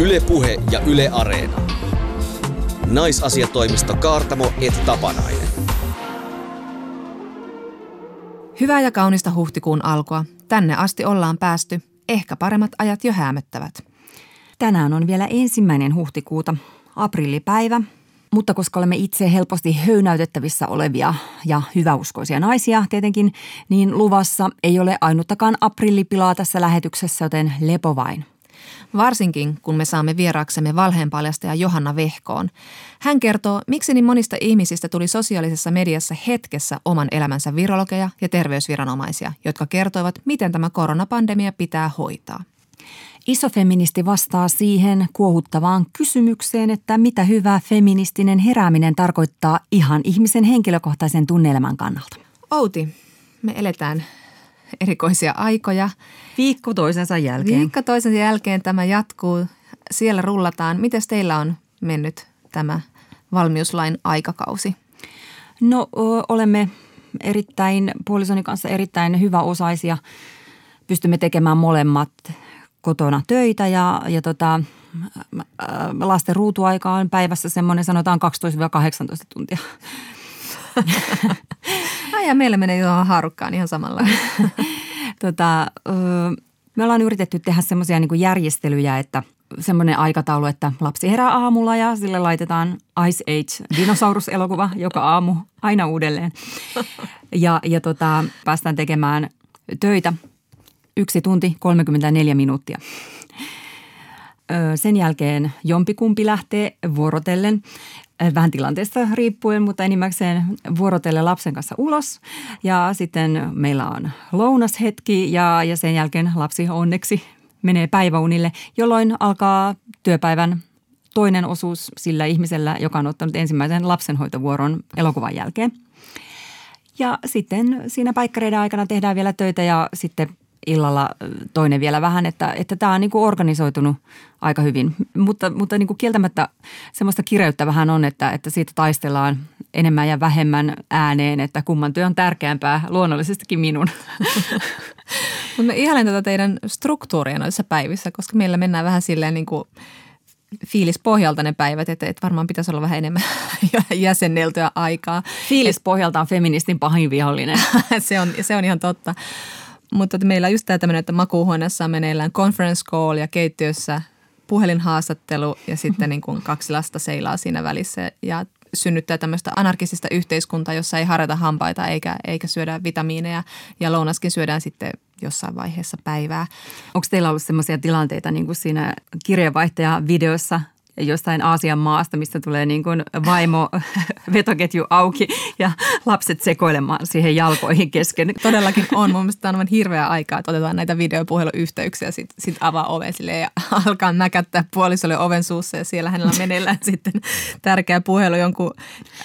Ylepuhe ja Yle Areena. Naisasiatoimisto Kaartamo et Tapanainen. Hyvää ja kaunista huhtikuun alkua. Tänne asti ollaan päästy. Ehkä paremmat ajat jo häämöttävät. Tänään on vielä ensimmäinen huhtikuuta, aprillipäivä, mutta koska olemme itse helposti höynäytettävissä olevia ja hyväuskoisia naisia tietenkin, niin luvassa ei ole ainuttakaan aprillipilaa tässä lähetyksessä, joten lepo vain. Varsinkin, kun me saamme vieraaksemme valheenpaljastaja Johanna Vehkoon. Hän kertoo, miksi niin monista ihmisistä tuli sosiaalisessa mediassa hetkessä oman elämänsä virologeja ja terveysviranomaisia, jotka kertoivat, miten tämä koronapandemia pitää hoitaa. Isofeministi vastaa siihen kuohuttavaan kysymykseen, että mitä hyvää feministinen herääminen tarkoittaa ihan ihmisen henkilökohtaisen tunnelman kannalta. Outi, me eletään erikoisia aikoja. Viikko toisensa jälkeen. Viikko toisensa jälkeen tämä jatkuu. Siellä rullataan. Miten teillä on mennyt tämä valmiuslain aikakausi? No olemme erittäin, puolisoni kanssa erittäin hyväosaisia. Pystymme tekemään molemmat kotona töitä ja, ja tota, lasten ruutuaika on päivässä semmoinen sanotaan 12-18 tuntia. Ai ja meillä menee jo haarukkaan ihan samalla. tota, me ollaan yritetty tehdä semmoisia niin järjestelyjä, että semmoinen aikataulu, että lapsi herää aamulla ja sille laitetaan Ice Age dinosauruselokuva joka aamu aina uudelleen. Ja, ja tota, päästään tekemään töitä yksi tunti 34 minuuttia. Sen jälkeen jompikumpi lähtee vuorotellen vähän tilanteesta riippuen, mutta enimmäkseen vuorotellen lapsen kanssa ulos. Ja sitten meillä on lounashetki ja, ja sen jälkeen lapsi onneksi menee päiväunille, jolloin alkaa työpäivän toinen osuus sillä ihmisellä, joka on ottanut ensimmäisen lapsenhoitovuoron elokuvan jälkeen. Ja sitten siinä paikkareiden aikana tehdään vielä töitä ja sitten illalla toinen vielä vähän, että, että tämä on niin kuin organisoitunut aika hyvin. Mutta, mutta niin kuin kieltämättä semmoista kireyttä vähän on, että, että siitä taistellaan enemmän ja vähemmän ääneen, että kumman työ on tärkeämpää, luonnollisestikin minun. Mutta mä ihailen tätä teidän struktuuria noissa päivissä, koska meillä mennään vähän silleen niin kuin fiilispohjalta ne päivät, että, että varmaan pitäisi olla vähän enemmän jäsenneltyä aikaa. Fiilispohjalta on feministin pahin vihollinen. se, on, se on ihan totta. Mutta että meillä on just tämä tämmöinen, että makuuhuoneessa on meneillään conference call ja keittiössä puhelinhaastattelu ja sitten niin kuin kaksi lasta seilaa siinä välissä ja synnyttää tämmöistä anarkistista yhteiskuntaa, jossa ei harjata hampaita eikä, eikä syödä vitamiineja ja lounaskin syödään sitten jossain vaiheessa päivää. Onko teillä ollut sellaisia tilanteita niin kuin siinä kirjeenvaihtaja videossa, jostain Aasian maasta, mistä tulee niin kuin vaimo vetoketju auki ja lapset sekoilemaan siihen jalkoihin kesken. Todellakin on. Mun mielestä on hirveä aikaa, että otetaan näitä videopuheluyhteyksiä, sitten sit avaa ove ja alkaa mäkättää puolisolle oven suussa ja siellä hänellä meneillään sitten tärkeä puhelu jonkun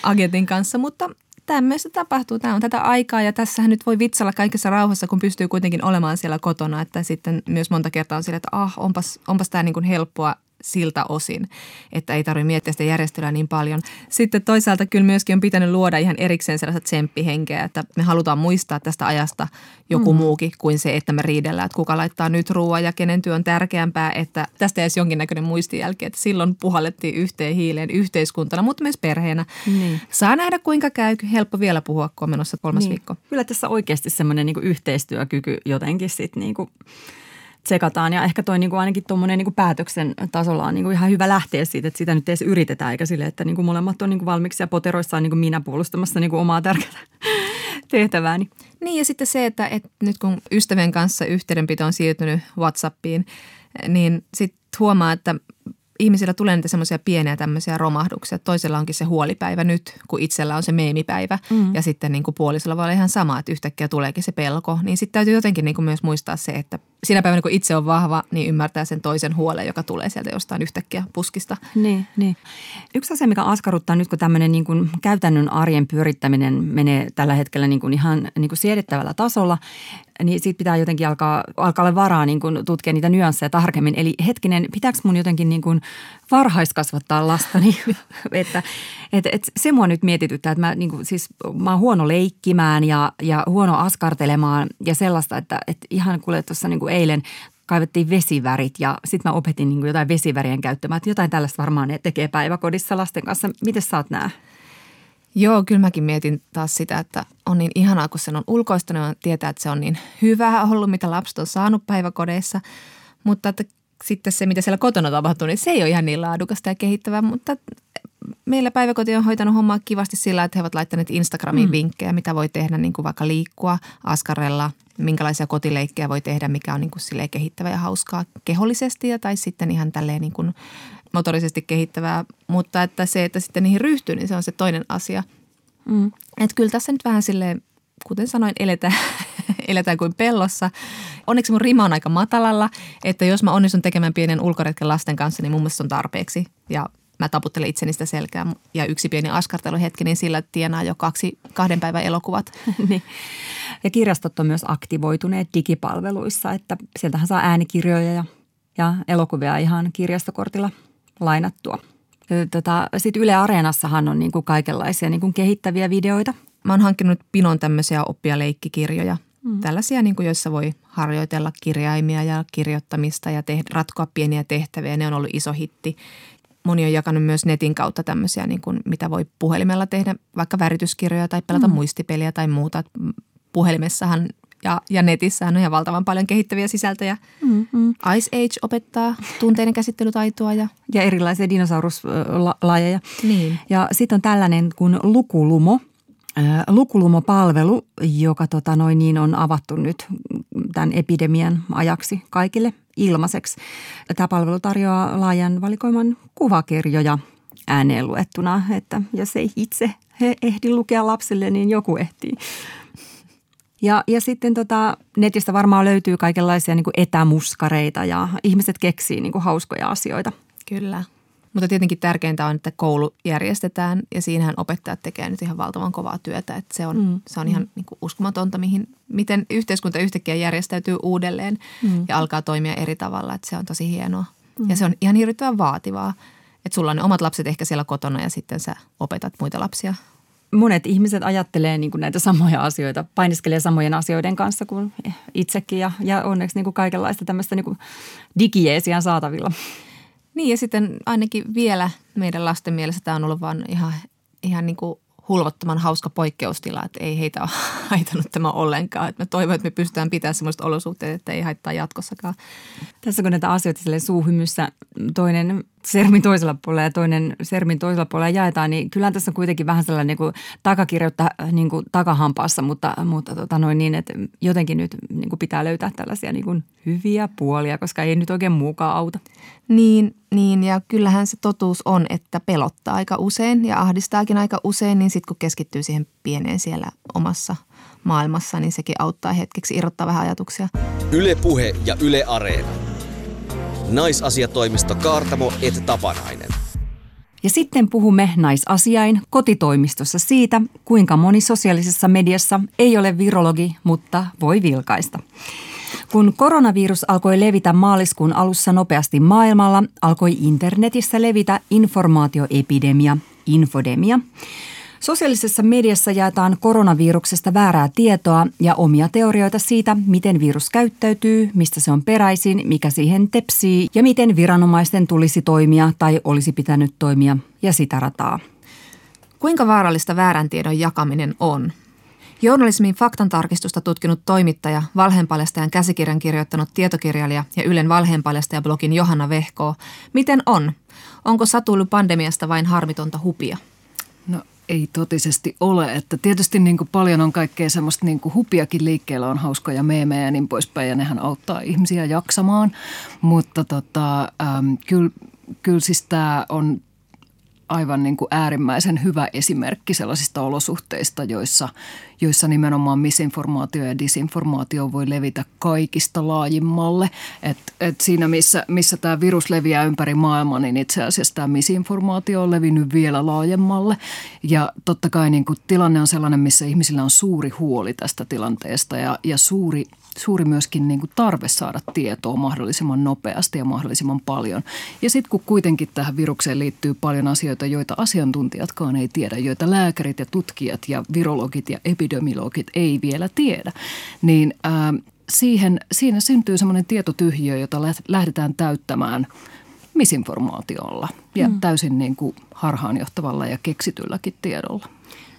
agentin kanssa. Mutta tämmöistä tapahtuu. Tämä on tätä aikaa ja tässähän nyt voi vitsalla kaikessa rauhassa, kun pystyy kuitenkin olemaan siellä kotona. Että sitten myös monta kertaa on sillä, että ah, onpas, onpas tämä niin kuin helppoa siltä osin, että ei tarvitse miettiä sitä järjestelyä niin paljon. Sitten toisaalta kyllä myöskin on pitänyt luoda ihan erikseen sellaista tsemppihenkeä, että me halutaan muistaa tästä ajasta joku mm. muukin kuin se, että me riidellään, että kuka laittaa nyt ruoan ja kenen työ on tärkeämpää, että tästä jäisi jonkinnäköinen muistijälki, että silloin puhallettiin yhteen hiileen yhteiskuntana, mutta myös perheenä. Niin. Saa nähdä kuinka käy, helppo vielä puhua, kun on menossa kolmas niin. viikko. Kyllä tässä oikeasti semmoinen niin yhteistyökyky jotenkin sitten niin kuin – tsekataan. Ja ehkä toi niinku ainakin tuommoinen niinku päätöksen tasolla on niinku ihan hyvä lähteä siitä, että sitä nyt edes yritetään, eikä sille, että niinku molemmat on niinku valmiiksi ja poteroissa on niinku minä puolustamassa niinku omaa tärkeää tehtävääni. Niin ja sitten se, että, että nyt kun ystävien kanssa yhteydenpito on siirtynyt WhatsAppiin, niin sitten huomaa, että ihmisillä tulee niitä semmoisia pieniä tämmöisiä romahduksia. Toisella onkin se huolipäivä nyt, kun itsellä on se meemipäivä. Mm. Ja sitten niin kuin puolisella voi olla ihan sama, että yhtäkkiä tuleekin se pelko. Niin sitten täytyy jotenkin niin kuin myös muistaa se, että siinä päivänä kun itse on vahva, niin ymmärtää sen toisen huolen, joka tulee sieltä jostain yhtäkkiä puskista. Niin, niin. Yksi asia, mikä askarruttaa nyt, kun tämmöinen niin kuin käytännön arjen pyörittäminen menee tällä hetkellä niin kuin ihan niin kuin siedettävällä tasolla, niin siitä pitää jotenkin alkaa, alkaa olla varaa niin kuin tutkia niitä nyansseja tarkemmin. Eli hetkinen, pitääkö mun jotenkin niin kuin varhaiskasvattaa lastani? että, et, et se mua nyt mietityttää, että mä, niin kuin, siis, mä oon huono leikkimään ja, ja huono askartelemaan ja sellaista, että, että ihan kuule tuossa niin eilen kaivettiin vesivärit ja sitten mä opetin niin jotain vesivärien käyttämään. Jotain tällaista varmaan ne tekee päiväkodissa lasten kanssa. Miten sä oot nää? Joo, kyllä mäkin mietin taas sitä, että on niin ihanaa, kun sen on ulkoistanut ja tietää, että se on niin hyvää ollut, mitä lapset on saanut päiväkodeissa. Mutta että sitten se, mitä siellä kotona tapahtuu, niin se ei ole ihan niin laadukasta ja kehittävää, mutta meillä päiväkoti on hoitanut hommaa kivasti sillä, että he ovat laittaneet Instagramiin mm. vinkkejä, mitä voi tehdä niin kuin vaikka liikkua, askarella, minkälaisia kotileikkejä voi tehdä, mikä on niin kuin kehittävä ja hauskaa kehollisesti ja tai sitten ihan tälleen niin kuin motorisesti kehittävää. Mutta että se, että sitten niihin ryhtyy, niin se on se toinen asia. Mm. Että kyllä tässä nyt vähän silleen, kuten sanoin, eletään, eletään kuin pellossa. Onneksi mun rima on aika matalalla, että jos mä onnistun tekemään pienen ulkoretken lasten kanssa, niin mun mielestä se on tarpeeksi. Ja mä taputtelen itseni sitä selkää ja yksi pieni askarteluhetki, niin sillä tienaa jo kaksi kahden päivän elokuvat. niin. Ja kirjastot on myös aktivoituneet digipalveluissa, että sieltähän saa äänikirjoja ja, ja elokuvia ihan kirjastokortilla lainattua. Tota, Sitten Yle Areenassahan on niin kuin kaikenlaisia niin kuin kehittäviä videoita. Mä oon hankkinut pinon tämmöisiä oppia leikkikirjoja. Mm. Tällaisia, niin kuin, joissa voi harjoitella kirjaimia ja kirjoittamista ja tehdä, ratkoa pieniä tehtäviä. Ne on ollut iso hitti moni on jakanut myös netin kautta tämmöisiä, niin kuin, mitä voi puhelimella tehdä, vaikka värityskirjoja tai pelata mm. muistipeliä tai muuta. Puhelimessahan ja, ja netissä on ihan valtavan paljon kehittäviä sisältöjä. Mm-hmm. Ice Age opettaa tunteiden käsittelytaitoa. Ja, ja erilaisia dinosauruslajeja. Niin. Ja sitten on tällainen kuin Lukulumo – Lukulumo-palvelu, joka tota noin, niin on avattu nyt tämän epidemian ajaksi kaikille ilmaiseksi. Tämä palvelu tarjoaa laajan valikoiman kuvakirjoja ääneen luettuna, että jos ei itse ehdi lukea lapsille, niin joku ehtii. Ja, ja sitten tota, netistä varmaan löytyy kaikenlaisia niin etämuskareita ja ihmiset keksii niin hauskoja asioita. Kyllä. Mutta tietenkin tärkeintä on, että koulu järjestetään ja siinähän opettajat tekee nyt ihan valtavan kovaa työtä. Että se on, mm. se on ihan mm. niin kuin uskomatonta, mihin, miten yhteiskunta yhtäkkiä järjestäytyy uudelleen mm. ja alkaa toimia eri tavalla. Että se on tosi hienoa. Mm. Ja se on ihan hirvittävän vaativaa. Että sulla on ne omat lapset ehkä siellä kotona ja sitten sä opetat muita lapsia monet ihmiset ajattelee niin kuin näitä samoja asioita, painiskelee samojen asioiden kanssa kuin itsekin ja, ja onneksi niin kuin kaikenlaista tämmöistä niin kuin digijeesiä saatavilla. Niin ja sitten ainakin vielä meidän lasten mielessä tämä on ollut vaan ihan, ihan niin kuin hulvattoman hauska poikkeustila, että ei heitä ole haitannut tämä ollenkaan. Että mä toivon, että me pystytään pitämään sellaiset olosuhteet, että ei haittaa jatkossakaan. Tässä kun näitä asioita suuhymyssä toinen sermin toisella puolella ja toinen sermin toisella puolella jaetaan, niin kyllä tässä on kuitenkin vähän sellainen niin kuin takakirjoittaa niin kuin takahampaassa, mutta, mutta tota noin niin, että jotenkin nyt niin kuin pitää löytää tällaisia niin kuin hyviä puolia, koska ei nyt oikein muukaan auta. Niin, niin, ja kyllähän se totuus on, että pelottaa aika usein ja ahdistaakin aika usein, niin sitten kun keskittyy siihen pieneen siellä omassa maailmassa, niin sekin auttaa hetkeksi irrottaa vähän ajatuksia. Yle Puhe ja Yle Areena. Naisasiatoimisto Kaartamo et Tapanainen. Ja sitten puhumme naisasiain kotitoimistossa siitä, kuinka moni sosiaalisessa mediassa ei ole virologi, mutta voi vilkaista. Kun koronavirus alkoi levitä maaliskuun alussa nopeasti maailmalla, alkoi internetissä levitä informaatioepidemia, infodemia. Sosiaalisessa mediassa jaetaan koronaviruksesta väärää tietoa ja omia teorioita siitä, miten virus käyttäytyy, mistä se on peräisin, mikä siihen tepsii ja miten viranomaisten tulisi toimia tai olisi pitänyt toimia ja sitä rataa. Kuinka vaarallista väärän tiedon jakaminen on? Journalismin faktantarkistusta tutkinut toimittaja, valheenpaljastajan käsikirjan kirjoittanut tietokirjailija ja Ylen valheenpaljastaja-blogin Johanna Vehkoo. Miten on? Onko satuilu pandemiasta vain harmitonta hupia? No ei totisesti ole. Että tietysti niin kuin paljon on kaikkea semmoista niin kuin hupiakin liikkeellä, on hauskoja meemejä ja niin poispäin ja nehän auttaa ihmisiä jaksamaan. Mutta tota, ähm, kyllä, kyllä siis tämä on aivan niin kuin äärimmäisen hyvä esimerkki sellaisista olosuhteista, joissa, joissa nimenomaan misinformaatio ja disinformaatio voi levitä kaikista laajimmalle. Et, et siinä, missä, missä tämä virus leviää ympäri maailmaa, niin itse asiassa tämä misinformaatio on levinnyt vielä laajemmalle. Ja totta kai niin kuin tilanne on sellainen, missä ihmisillä on suuri huoli tästä tilanteesta ja, ja suuri – suuri myöskin niin kuin tarve saada tietoa mahdollisimman nopeasti ja mahdollisimman paljon. Ja sitten kun kuitenkin tähän virukseen liittyy paljon asioita, joita asiantuntijatkaan ei tiedä, joita lääkärit ja tutkijat ja virologit ja epidemiologit ei vielä tiedä, niin ää, siihen, siinä syntyy semmoinen tietotyhjiö, jota lähdetään täyttämään misinformaatiolla ja mm. täysin niin kuin harhaanjohtavalla ja keksitylläkin tiedolla.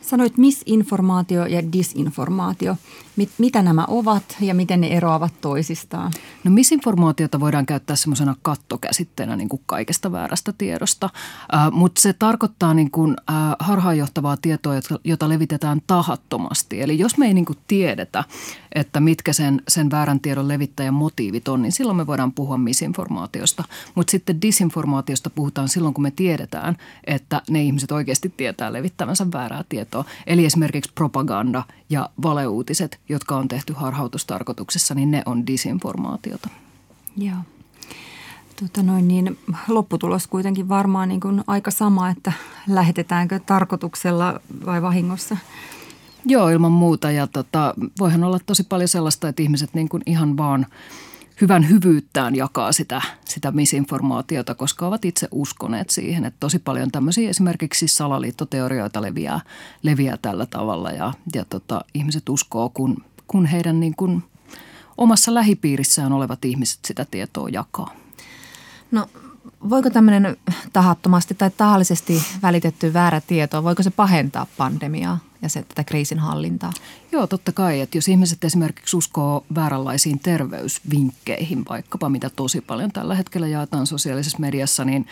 Sanoit misinformaatio ja disinformaatio. Mit, mitä nämä ovat ja miten ne eroavat toisistaan? No misinformaatiota voidaan käyttää semmoisena kattokäsitteenä niin kuin kaikesta väärästä tiedosta, äh, mutta se tarkoittaa niin kuin, äh, harhaanjohtavaa tietoa, jota levitetään tahattomasti. Eli jos me ei niin kuin tiedetä, että mitkä sen, sen väärän tiedon levittäjän motiivit on, niin silloin me voidaan puhua misinformaatiosta. Mutta sitten disinformaatiosta puhutaan silloin, kun me tiedetään, että ne ihmiset oikeasti tietää levittävänsä väärää tietoa. Eli esimerkiksi propaganda ja valeuutiset, jotka on tehty harhautustarkoituksessa, niin ne on disinformaatiota. Joo. Tota noin, niin lopputulos kuitenkin varmaan niin kuin aika sama, että lähetetäänkö tarkoituksella vai vahingossa. Joo, ilman muuta. Ja tota, voihan olla tosi paljon sellaista, että ihmiset niin kuin ihan vaan hyvän hyvyyttään jakaa sitä, sitä misinformaatiota, koska ovat itse uskoneet siihen, että tosi paljon tämmöisiä esimerkiksi salaliittoteorioita leviää, leviää tällä tavalla ja, ja tota, ihmiset uskoo, kun, kun heidän niin kuin omassa lähipiirissään olevat ihmiset sitä tietoa jakaa. No voiko tämmöinen tahattomasti tai tahallisesti välitetty väärä tieto, voiko se pahentaa pandemiaa ja se, tätä kriisin hallintaa? Joo, totta kai. Että jos ihmiset esimerkiksi uskoo vääränlaisiin terveysvinkkeihin, vaikkapa mitä tosi paljon tällä hetkellä jaetaan sosiaalisessa mediassa, niin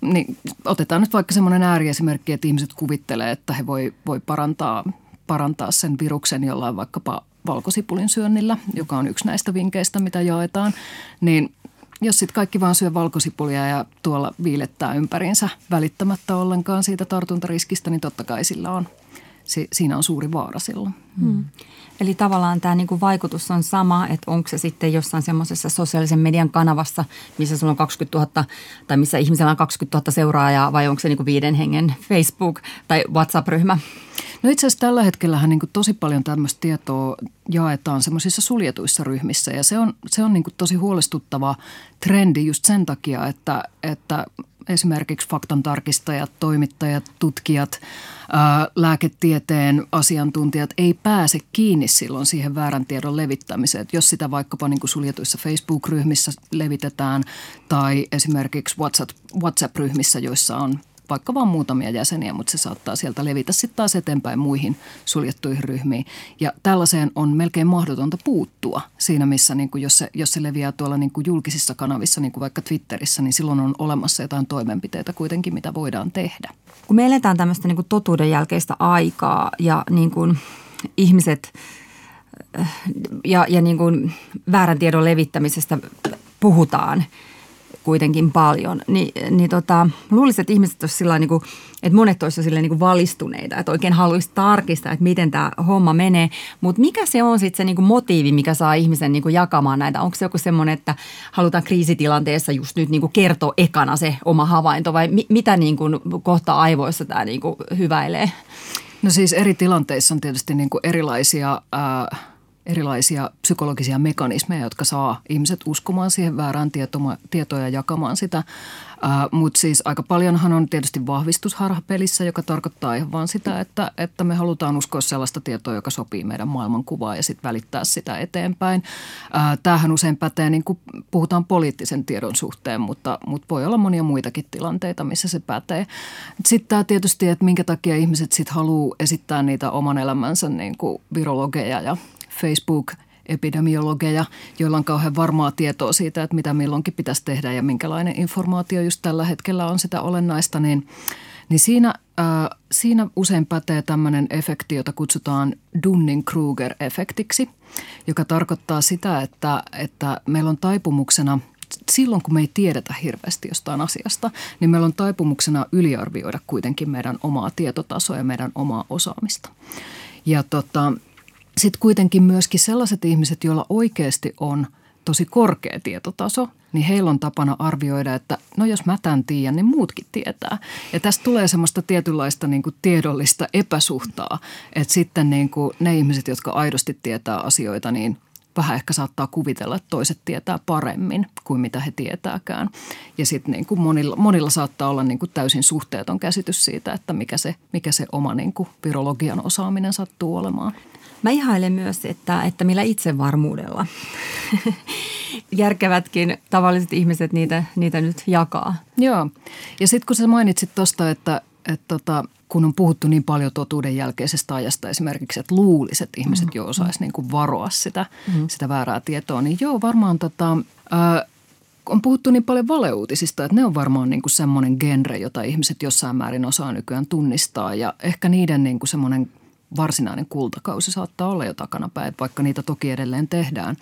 niin otetaan nyt vaikka semmoinen ääriesimerkki, että ihmiset kuvittelee, että he voi, voi parantaa, parantaa sen viruksen jollain vaikkapa valkosipulin syönnillä, joka on yksi näistä vinkkeistä, mitä jaetaan, niin jos sitten kaikki vaan syö valkosipulia ja tuolla viilettää ympärinsä välittämättä ollenkaan siitä tartuntariskistä, niin totta kai sillä on, si, siinä on suuri vaara silloin. Hmm. Eli tavallaan tämä niinku vaikutus on sama, että onko se sitten jossain semmoisessa sosiaalisen median kanavassa, missä sulla on 20 000 tai missä ihmisellä on 20 000 seuraajaa vai onko se niinku viiden hengen Facebook- tai WhatsApp-ryhmä? No itse asiassa tällä hetkellä niin tosi paljon tämmöistä tietoa jaetaan semmoisissa suljetuissa ryhmissä ja se on, se on niin tosi huolestuttava trendi just sen takia, että, että esimerkiksi faktantarkistajat, toimittajat, tutkijat, lääketieteen asiantuntijat ei pääse kiinni silloin siihen väärän tiedon levittämiseen. Että jos sitä vaikkapa niin kuin suljetuissa Facebook-ryhmissä levitetään tai esimerkiksi WhatsApp-ryhmissä, joissa on vaikka vain muutamia jäseniä, mutta se saattaa sieltä levitä sitten taas eteenpäin muihin suljettuihin ryhmiin. Ja tällaiseen on melkein mahdotonta puuttua siinä, missä niin kuin jos, se, jos se leviää tuolla niin kuin julkisissa kanavissa, niin kuin vaikka Twitterissä, niin silloin on olemassa jotain toimenpiteitä kuitenkin, mitä voidaan tehdä. Kun me eletään tämmöistä niin kuin totuuden jälkeistä aikaa ja niin kuin ihmiset ja, ja niin kuin väärän tiedon levittämisestä puhutaan – kuitenkin paljon, niin, niin tota, luulisin, että ihmiset olisivat sillä niin kuin, että monet olisivat sillä niin valistuneita, että oikein haluaisi tarkistaa, että miten tämä homma menee. Mutta mikä se on sitten se niin kuin motiivi, mikä saa ihmisen niin kuin jakamaan näitä? Onko se joku semmoinen, että halutaan kriisitilanteessa just nyt niin kuin kertoa ekana se oma havainto vai mi- mitä niin kuin kohta aivoissa tämä niin kuin hyväilee? No siis eri tilanteissa on tietysti niin kuin erilaisia... Äh erilaisia psykologisia mekanismeja, jotka saa ihmiset uskomaan siihen väärään tietoa ja jakamaan sitä. Mutta siis aika paljonhan on tietysti vahvistusharha pelissä, joka tarkoittaa ihan vaan sitä, että, että me halutaan uskoa sellaista tietoa, joka sopii meidän maailmankuvaan ja sitten välittää sitä eteenpäin. Äh, tämähän usein pätee, niin kuin puhutaan poliittisen tiedon suhteen, mutta, mutta voi olla monia muitakin tilanteita, missä se pätee. Sitten tämä tietysti, että minkä takia ihmiset sitten haluaa esittää niitä oman elämänsä niin kuin virologeja ja Facebook-epidemiologeja, joilla on kauhean varmaa tietoa siitä, että mitä milloinkin pitäisi tehdä ja minkälainen informaatio just tällä hetkellä on sitä olennaista, niin, niin siinä, äh, siinä usein pätee tämmöinen efekti, jota kutsutaan Dunning-Kruger-efektiksi, joka tarkoittaa sitä, että, että meillä on taipumuksena – silloin kun me ei tiedetä hirveästi jostain asiasta, niin meillä on taipumuksena yliarvioida kuitenkin meidän omaa tietotasoa ja meidän omaa osaamista. Ja tota, sitten kuitenkin myöskin sellaiset ihmiset, joilla oikeasti on tosi korkea tietotaso, niin heillä on tapana arvioida, että no jos mä tämän tiedän, niin muutkin tietää. Ja tästä tulee semmoista tietynlaista niin kuin tiedollista epäsuhtaa, että sitten niin kuin ne ihmiset, jotka aidosti tietää asioita, niin vähän ehkä saattaa kuvitella, että toiset tietää paremmin kuin mitä he tietääkään. Ja sitten niin kuin monilla, monilla saattaa olla niin kuin täysin suhteeton käsitys siitä, että mikä se, mikä se oma niin kuin virologian osaaminen sattuu olemaan. Mä ihailen myös, että, että millä itsevarmuudella järkevätkin tavalliset ihmiset niitä, niitä nyt jakaa. Joo. Ja sitten kun sä mainitsit tuosta, että, että tota, kun on puhuttu niin paljon totuuden jälkeisestä ajasta esimerkiksi, että luuliset ihmiset mm. jo osaisi niin kuin varoa sitä, mm. sitä väärää tietoa, niin joo, varmaan tota, äh, on puhuttu niin paljon valeuutisista, että ne on varmaan niin kuin semmoinen genre, jota ihmiset jossain määrin osaa nykyään tunnistaa ja ehkä niiden niin kuin semmoinen varsinainen kultakausi saattaa olla jo takanapäin, vaikka niitä toki edelleen tehdään.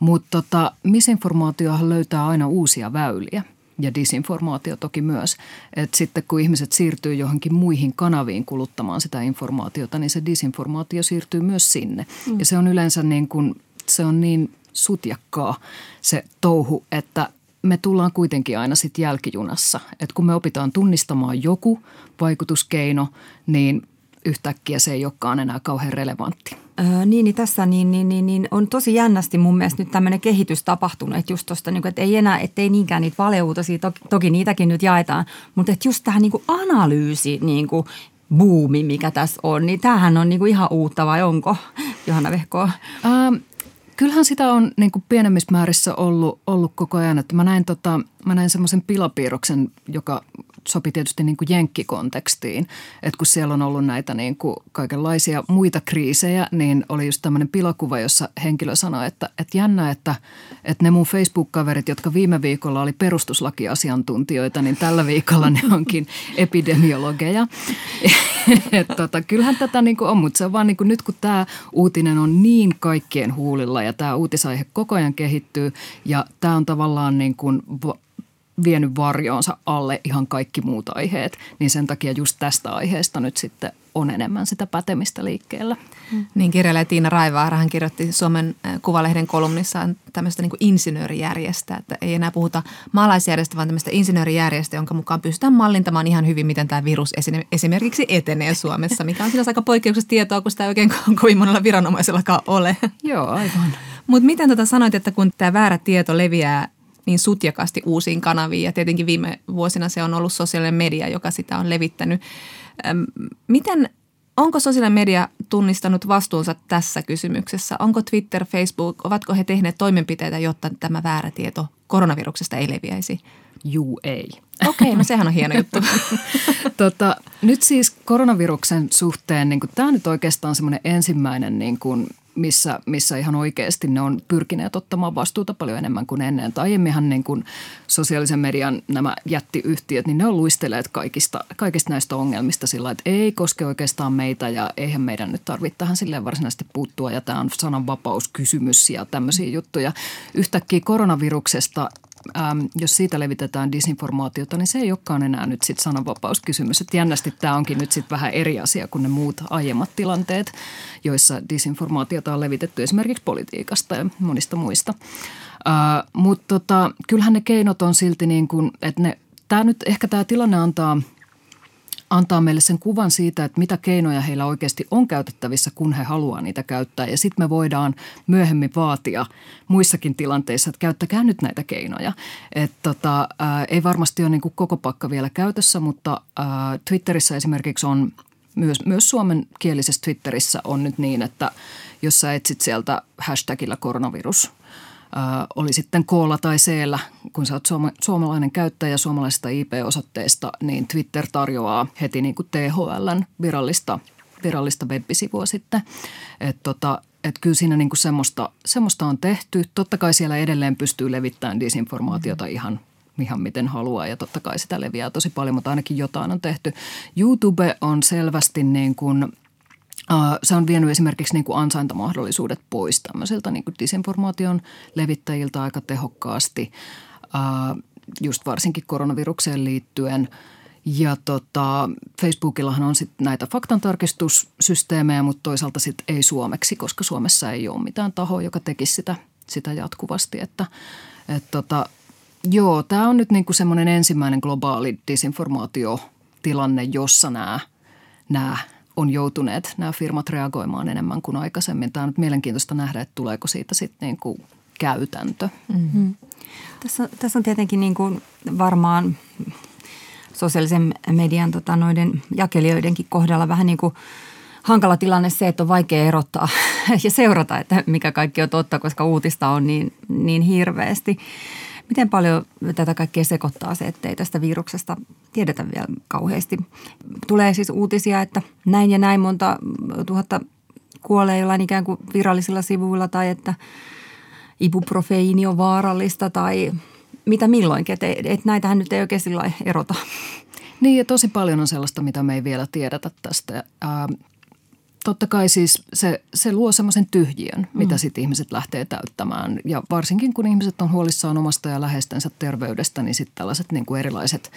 Mutta tota, misinformaatiohan löytää aina uusia väyliä ja disinformaatio toki myös. Et sitten kun ihmiset siirtyy johonkin muihin kanaviin kuluttamaan sitä informaatiota, niin se disinformaatio siirtyy myös sinne. Mm. Ja se on yleensä niin kuin, se on niin sutjakkaa se touhu, että me tullaan kuitenkin aina sitten jälkijunassa. Että kun me opitaan tunnistamaan joku vaikutuskeino, niin yhtäkkiä se ei olekaan enää kauhean relevantti. Öö, niin, niin tässä niin, niin, niin, niin on tosi jännästi mun mielestä nyt tämmöinen kehitys tapahtunut, että just tosta, niin kuin, että ei enää, ettei niinkään niitä valeuutisia, toki, toki niitäkin nyt jaetaan, mutta että just tähän niin kuin analyysi niin kuin buumi, mikä tässä on, niin tämähän on niin kuin ihan uutta vai onko, Johanna Vehko? Ähm, kyllähän sitä on niin kuin pienemmissä määrissä ollut, ollut koko ajan. Että mä näin, tota, mä näin semmoisen pilapiirroksen, joka sopi tietysti niin kuin jenkkikontekstiin. Että kun siellä on ollut näitä niin kuin kaikenlaisia muita kriisejä, niin oli just tämmöinen pilakuva, jossa henkilö sanoi, että, että jännä, että, että ne mun Facebook-kaverit, jotka viime viikolla oli perustuslakiasiantuntijoita, niin tällä viikolla ne onkin epidemiologeja. Et tota, kyllähän tätä niin kuin on, mutta se on vaan niin kuin nyt kun tämä uutinen on niin kaikkien huulilla ja tämä uutisaihe koko ajan kehittyy ja tämä on tavallaan niin kuin vienyt varjoonsa alle ihan kaikki muut aiheet, niin sen takia just tästä aiheesta nyt sitten on enemmän sitä pätemistä liikkeellä. Mm. Niin kirjailija Tiina Raivaara, hän kirjoitti Suomen Kuvalehden kolumnissaan tämmöistä niin insinöörijärjestä, että ei enää puhuta maalaisjärjestä, vaan tämmöistä insinöörijärjestä, jonka mukaan pystytään mallintamaan ihan hyvin, miten tämä virus esimerkiksi etenee Suomessa, mikä on sinänsä aika poikkeuksellista tietoa, kun sitä ei oikein kovin monella viranomaisellakaan ole. Joo, aivan. Mutta miten tota sanoit, että kun tämä väärä tieto leviää niin sutjakasti uusiin kanaviin ja tietenkin viime vuosina se on ollut sosiaalinen media, joka sitä on levittänyt. Miten, onko sosiaalinen media tunnistanut vastuunsa tässä kysymyksessä? Onko Twitter, Facebook, ovatko he tehneet toimenpiteitä, jotta tämä väärä tieto koronaviruksesta ei leviäisi? Juu, ei. Okei, okay, no sehän on hieno juttu. tota, nyt siis koronaviruksen suhteen, niin tämä on nyt oikeastaan semmoinen ensimmäinen niin kuin missä, missä ihan oikeasti ne on pyrkineet ottamaan vastuuta paljon enemmän kuin ennen. Tai aiemminhan niin kuin sosiaalisen median nämä jättiyhtiöt, niin ne on luisteleet kaikista, kaikista näistä ongelmista sillä että ei koske oikeastaan meitä ja eihän meidän nyt tarvitse tähän silleen varsinaisesti puuttua ja tämä on sananvapauskysymys ja tämmöisiä juttuja. Yhtäkkiä koronaviruksesta ähm, jos siitä levitetään disinformaatiota, niin se ei olekaan enää nyt sitten sananvapauskysymys. Että jännästi tämä onkin nyt sitten vähän eri asia kuin ne muut aiemmat tilanteet, joissa disinformaatiota on levitetty esimerkiksi politiikasta ja monista muista. Äh, Mutta tota, kyllähän ne keinot on silti niin kuin, että ne, nyt ehkä tämä tilanne antaa – antaa meille sen kuvan siitä, että mitä keinoja heillä oikeasti on käytettävissä, kun he haluaa niitä käyttää. Ja sitten me voidaan myöhemmin vaatia muissakin tilanteissa, että käyttäkää nyt näitä keinoja. Et tota, ää, ei varmasti ole niin kuin koko pakka vielä käytössä, mutta ää, Twitterissä esimerkiksi on myös, myös suomenkielisessä Twitterissä on nyt niin, että jos sä etsit sieltä hashtagillä koronavirus – oli sitten koolla tai seellä, kun sä oot suoma, suomalainen käyttäjä suomalaisesta IP-osoitteesta, niin Twitter tarjoaa heti niin kuin THLn virallista, virallista web-sivua sitten. Että tota, et kyllä siinä niin kuin semmoista, semmoista on tehty. Totta kai siellä edelleen pystyy levittämään disinformaatiota ihan ihan miten haluaa ja totta kai sitä leviää tosi paljon, mutta ainakin jotain on tehty. YouTube on selvästi niin kuin se on vienyt esimerkiksi niin kuin ansaintamahdollisuudet pois tämmöisiltä niin kuin disinformaation levittäjiltä aika tehokkaasti, just varsinkin koronavirukseen liittyen. Ja tota, Facebookillahan on sitten näitä faktantarkistussysteemejä, mutta toisaalta sitten ei suomeksi, koska Suomessa ei ole mitään tahoa, joka tekisi sitä, sitä jatkuvasti. Että, et tota, joo, tämä on nyt niinku semmoinen ensimmäinen globaali disinformaatiotilanne, jossa nämä – on joutuneet nämä firmat reagoimaan enemmän kuin aikaisemmin. Tämä on nyt mielenkiintoista nähdä, että tuleeko siitä sitten niin kuin käytäntö. Mm-hmm. Tässä, tässä on tietenkin niin kuin varmaan sosiaalisen median tota, noiden jakelijoidenkin kohdalla vähän niin kuin hankala tilanne se, että on vaikea erottaa ja seurata, että mikä kaikki on totta, koska uutista on niin, niin hirveästi. Miten paljon tätä kaikkea sekoittaa se, ettei tästä viruksesta tiedetä vielä kauheasti? Tulee siis uutisia, että näin ja näin monta tuhatta kuolee jollain ikään kuin virallisilla sivuilla tai että ibuprofeiini on vaarallista tai mitä milloinkin. Että et näitähän nyt ei oikein sillä erota. Niin ja tosi paljon on sellaista, mitä me ei vielä tiedetä tästä. Totta kai siis se, se luo semmoisen tyhjiön, mm. mitä sitten ihmiset lähtee täyttämään. Ja varsinkin kun ihmiset on huolissaan omasta ja läheistensä terveydestä, niin sitten tällaiset niin kuin erilaiset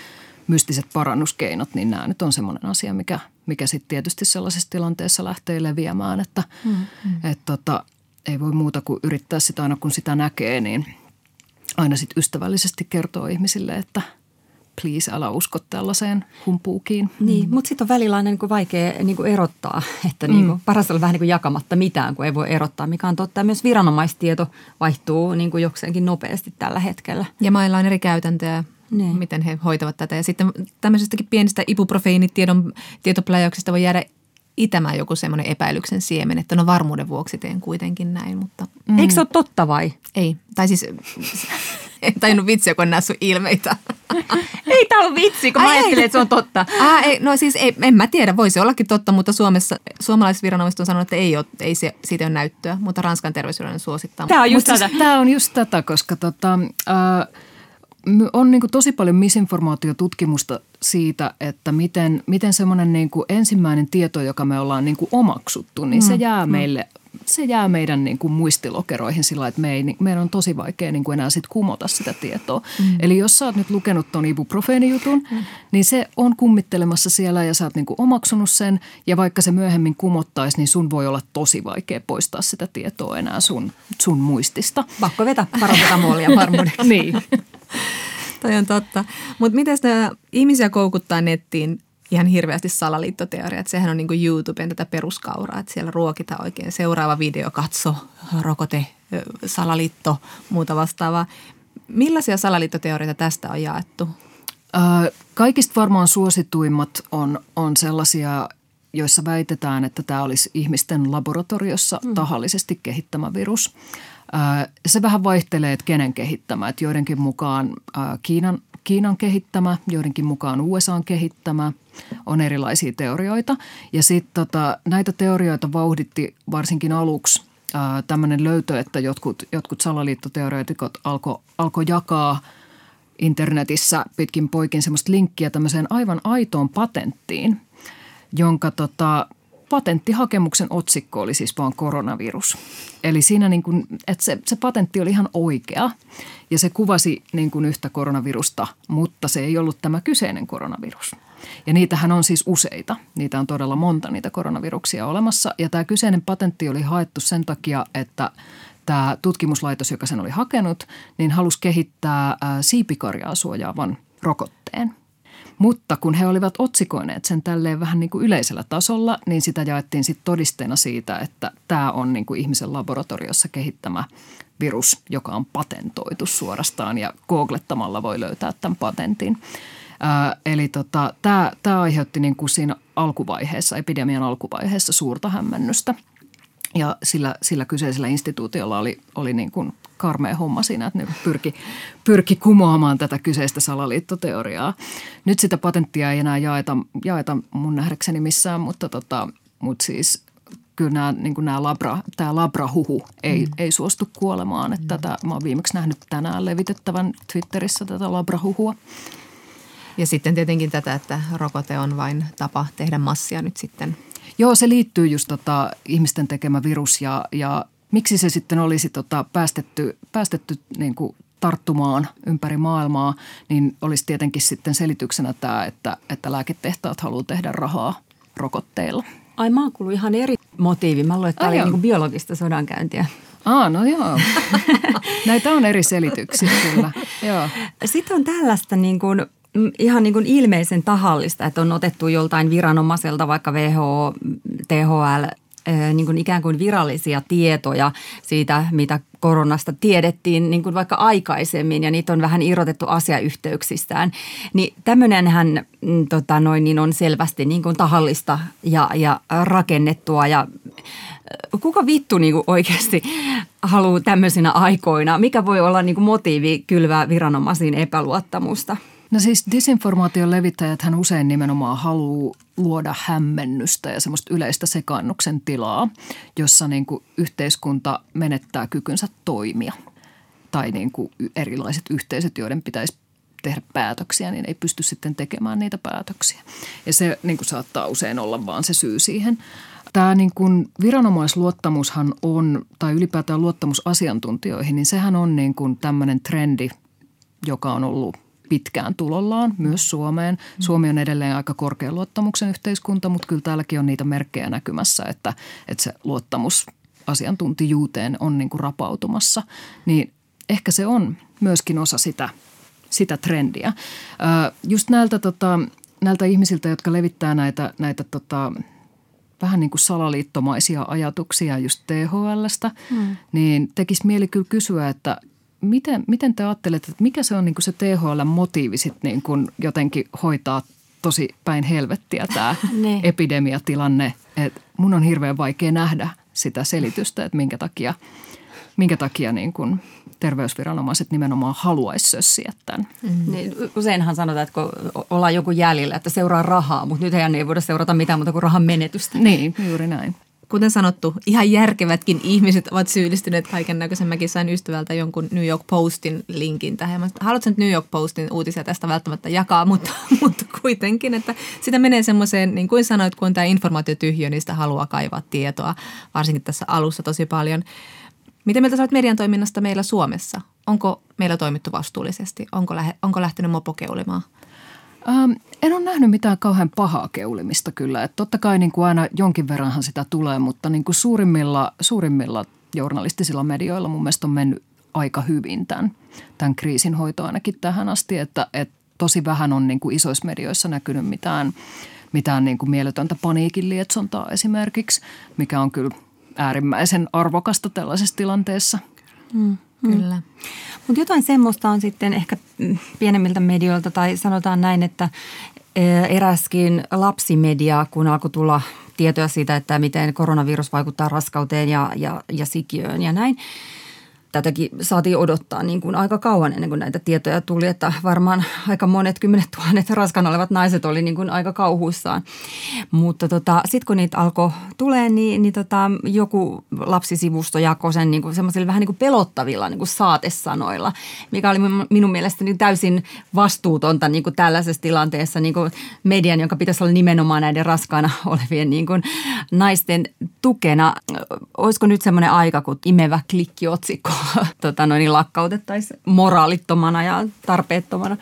mystiset parannuskeinot, niin nämä nyt on semmoinen asia, mikä, mikä sitten tietysti sellaisessa tilanteessa lähtee leviämään, että mm. mm. et tota, ei voi muuta kuin yrittää sitä aina kun sitä näkee, niin aina sitten ystävällisesti kertoo ihmisille, että – please älä usko tällaiseen humpuukiin. Niin, mm. mutta sitten on välillä aina niin kuin vaikea niin kuin erottaa, että niin kuin, mm. paras on vähän niin kuin jakamatta mitään, kun ei voi erottaa, mikä on totta. Ja myös viranomaistieto vaihtuu niin kuin jokseenkin nopeasti tällä hetkellä. Ja mailla on eri käytäntöjä niin. miten he hoitavat tätä. Ja sitten tämmöisestäkin pienistä ibuprofeiinitiedon tietopläjäyksistä voi jäädä itämään joku semmoinen epäilyksen siemen, että no varmuuden vuoksi teen kuitenkin näin, mutta... Mm. Eikö se ole totta vai? Ei, tai siis en tajunnut vitsiä, kun näe sun ilmeitä. ei tämä ole vitsi, kun mä Ai, ajattelin, että se on totta. Ah, ei, no siis ei, en mä tiedä, voisi ollakin totta, mutta Suomessa suomalaiset viranomaiset on sanonut, että ei, ole, ei se, siitä ole näyttöä, mutta Ranskan terveysviranomainen suosittaa. Tämä on just, tätä. Siis, tämä on just tätä, koska tota, äh, on niin tosi paljon misinformaatiotutkimusta siitä, että miten, miten semmoinen niin ensimmäinen tieto, joka me ollaan niin omaksuttu, niin mm. se jää mm. meille se jää meidän niin kuin muistilokeroihin sillä että me ei, meidän on tosi vaikea niin kuin enää sit kumota sitä tietoa. Mm. Eli jos sä oot nyt lukenut ton ibuprofeenijutun, mm. niin se on kummittelemassa siellä ja sä oot niin kuin omaksunut sen. Ja vaikka se myöhemmin kumottaisi, niin sun voi olla tosi vaikea poistaa sitä tietoa enää sun, sun muistista. Pakko vetä parantetamolia varmuudeksi. niin. Toi on totta. Mutta miten sitä ihmisiä koukuttaa nettiin ihan hirveästi salaliittoteoriat. Sehän on niin kuin YouTuben tätä peruskauraa, että siellä ruokita oikein seuraava video, katso, rokote, salaliitto, muuta vastaavaa. Millaisia salaliittoteorioita tästä on jaettu? Kaikista varmaan suosituimmat on, on sellaisia, joissa väitetään, että tämä olisi ihmisten laboratoriossa mm. tahallisesti kehittämä virus. Se vähän vaihtelee, että kenen kehittämä. Että joidenkin mukaan Kiinan, Kiinan kehittämä, joidenkin mukaan USAn kehittämä. On erilaisia teorioita. Ja sitten tota, näitä teorioita vauhditti varsinkin aluksi tämmöinen löytö, että jotkut, jotkut salaliittoteoreetikot alkoi alko jakaa internetissä pitkin poikin semmoista linkkiä tämmöiseen aivan aitoon patenttiin, jonka tota, patenttihakemuksen otsikko oli siis vaan koronavirus. Eli siinä niin kuin, että se, se patentti oli ihan oikea ja se kuvasi niin kuin yhtä koronavirusta, mutta se ei ollut tämä kyseinen koronavirus. Ja niitähän on siis useita. Niitä on todella monta niitä koronaviruksia olemassa. Ja tämä kyseinen patentti oli haettu sen takia, että tämä tutkimuslaitos, joka sen oli hakenut, niin halusi kehittää siipikarjaa suojaavan rokotteen – mutta kun he olivat otsikoineet sen tälleen vähän niin kuin yleisellä tasolla, niin sitä jaettiin sitten todisteena siitä, että tämä on niin kuin ihmisen laboratoriossa kehittämä virus, joka on patentoitu suorastaan ja googlettamalla voi löytää tämän patentin. Ää, eli tota, tämä aiheutti niin kuin siinä alkuvaiheessa, epidemian alkuvaiheessa suurta hämmennystä – ja sillä, sillä kyseisellä instituutiolla oli, oli niin kuin karmea homma siinä, että ne pyrki, pyrki kumoamaan tätä kyseistä salaliittoteoriaa. Nyt sitä patenttia ei enää jaeta, jaeta mun nähdäkseni missään, mutta, tota, mutta siis kyllä nämä, niin kuin nämä labra, tämä labrahuhu ei, mm. ei suostu kuolemaan. Että mm. tätä, mä olen viimeksi nähnyt tänään levitettävän Twitterissä tätä labrahuhua. Ja sitten tietenkin tätä, että rokote on vain tapa tehdä massia nyt sitten. Joo, se liittyy just tota, ihmisten tekemä virus ja, ja miksi se sitten olisi tota, päästetty, päästetty niin kuin tarttumaan ympäri maailmaa, niin olisi tietenkin sitten selityksenä tämä, että, että lääketehtaat haluaa tehdä rahaa rokotteilla. Ai mä oon ihan eri motiivi. Mä luulen, että tämä oli niin biologista sodankäyntiä. Aa, no joo. Näitä on eri selityksiä kyllä. Joo. Sitten on tällaista niin kuin ihan niin kuin ilmeisen tahallista, että on otettu joltain viranomaiselta, vaikka WHO, THL, niin kuin ikään kuin virallisia tietoja siitä, mitä koronasta tiedettiin niin kuin vaikka aikaisemmin ja niitä on vähän irrotettu asiayhteyksistään. Niin tämmöinenhän mm, tota noin, niin on selvästi niin kuin tahallista ja, ja rakennettua ja kuka vittu niin kuin oikeasti haluaa tämmöisinä aikoina? Mikä voi olla niin kuin motiivi kylvää viranomaisiin epäluottamusta? No siis disinformaation levittäjät hän usein nimenomaan haluaa luoda hämmennystä ja semmoista yleistä sekannuksen tilaa, jossa niin kuin yhteiskunta menettää kykynsä toimia. Tai niin kuin erilaiset yhteisöt, joiden pitäisi tehdä päätöksiä, niin ei pysty sitten tekemään niitä päätöksiä. Ja se niin kuin saattaa usein olla vaan se syy siihen. Tämä niin kuin viranomaisluottamushan on, tai ylipäätään luottamus asiantuntijoihin, niin sehän on niin kuin tämmöinen trendi, joka on ollut pitkään tulollaan myös Suomeen. Suomi on edelleen aika korkean luottamuksen yhteiskunta, mutta kyllä täälläkin on niitä merkkejä näkymässä, että, että se luottamus asiantuntijuuteen on niin kuin rapautumassa. Niin ehkä se on myöskin osa sitä, sitä trendiä. Just näiltä, tota, näiltä ihmisiltä, jotka levittää näitä, näitä tota, vähän niin kuin salaliittomaisia ajatuksia just THLstä, hmm. niin tekisi mieli kyllä kysyä, että miten, miten te ajattelette, että mikä se on niin kuin se THL-motiivi sitten niin kuin jotenkin hoitaa tosi päin helvettiä tämä niin. epidemiatilanne. Et mun on hirveän vaikea nähdä sitä selitystä, että minkä takia, minkä takia niin kuin terveysviranomaiset nimenomaan haluaisi sössiä tämän. Mm. Niin, useinhan sanotaan, että kun ollaan joku jäljellä, että seuraa rahaa, mutta nyt ei voida seurata mitään muuta kuin rahan menetystä. Niin, juuri näin kuten sanottu, ihan järkevätkin ihmiset ovat syyllistyneet kaiken näköisen. Mäkin sain ystävältä jonkun New York Postin linkin tähän. Mä haluatko nyt New York Postin uutisia tästä välttämättä jakaa, mutta, mutta kuitenkin, että sitä menee semmoiseen, niin kuin sanoit, kun tämä informaatiotyhjö, niin sitä haluaa kaivaa tietoa, varsinkin tässä alussa tosi paljon. Miten mieltä sä median toiminnasta meillä Suomessa? Onko meillä toimittu vastuullisesti? Onko, lähe, onko lähtenyt mopokeulimaan? Ähm, en ole nähnyt mitään kauhean pahaa keulimista kyllä. Et totta kai niin kuin aina jonkin verranhan sitä tulee, mutta niin kuin suurimmilla, suurimmilla journalistisilla medioilla mun mielestä on mennyt aika hyvin tämän, tämän kriisin hoito ainakin tähän asti. Että, et tosi vähän on niin kuin isoissa medioissa näkynyt mitään, mitään niin kuin mieletöntä paniikin lietsontaa esimerkiksi, mikä on kyllä äärimmäisen arvokasta tällaisessa tilanteessa. Mm. Kyllä. Mutta jotain semmoista on sitten ehkä pienemmiltä medioilta tai sanotaan näin, että e, eräskin lapsimedia, kun alkoi tulla tietoja siitä, että miten koronavirus vaikuttaa raskauteen ja, ja, ja sikiöön ja näin – tätäkin saatiin odottaa niin kuin aika kauan ennen kuin näitä tietoja tuli, että varmaan aika monet kymmenet tuhannet raskaana olevat naiset oli niin kuin aika kauhuissaan. Mutta tota, sitten kun niitä alkoi tulee, niin, niin tota, joku lapsisivusto jakoi sen niin kuin semmoisilla vähän niin kuin pelottavilla niin kuin saatesanoilla, mikä oli minun mielestäni niin täysin vastuutonta niin kuin tällaisessa tilanteessa niin kuin median, jonka pitäisi olla nimenomaan näiden raskaana olevien niin kuin naisten tukena. Olisiko nyt semmoinen aika, kun imevä klikkiotsikko tota noin, niin lakkautettaisiin moraalittomana ja tarpeettomana.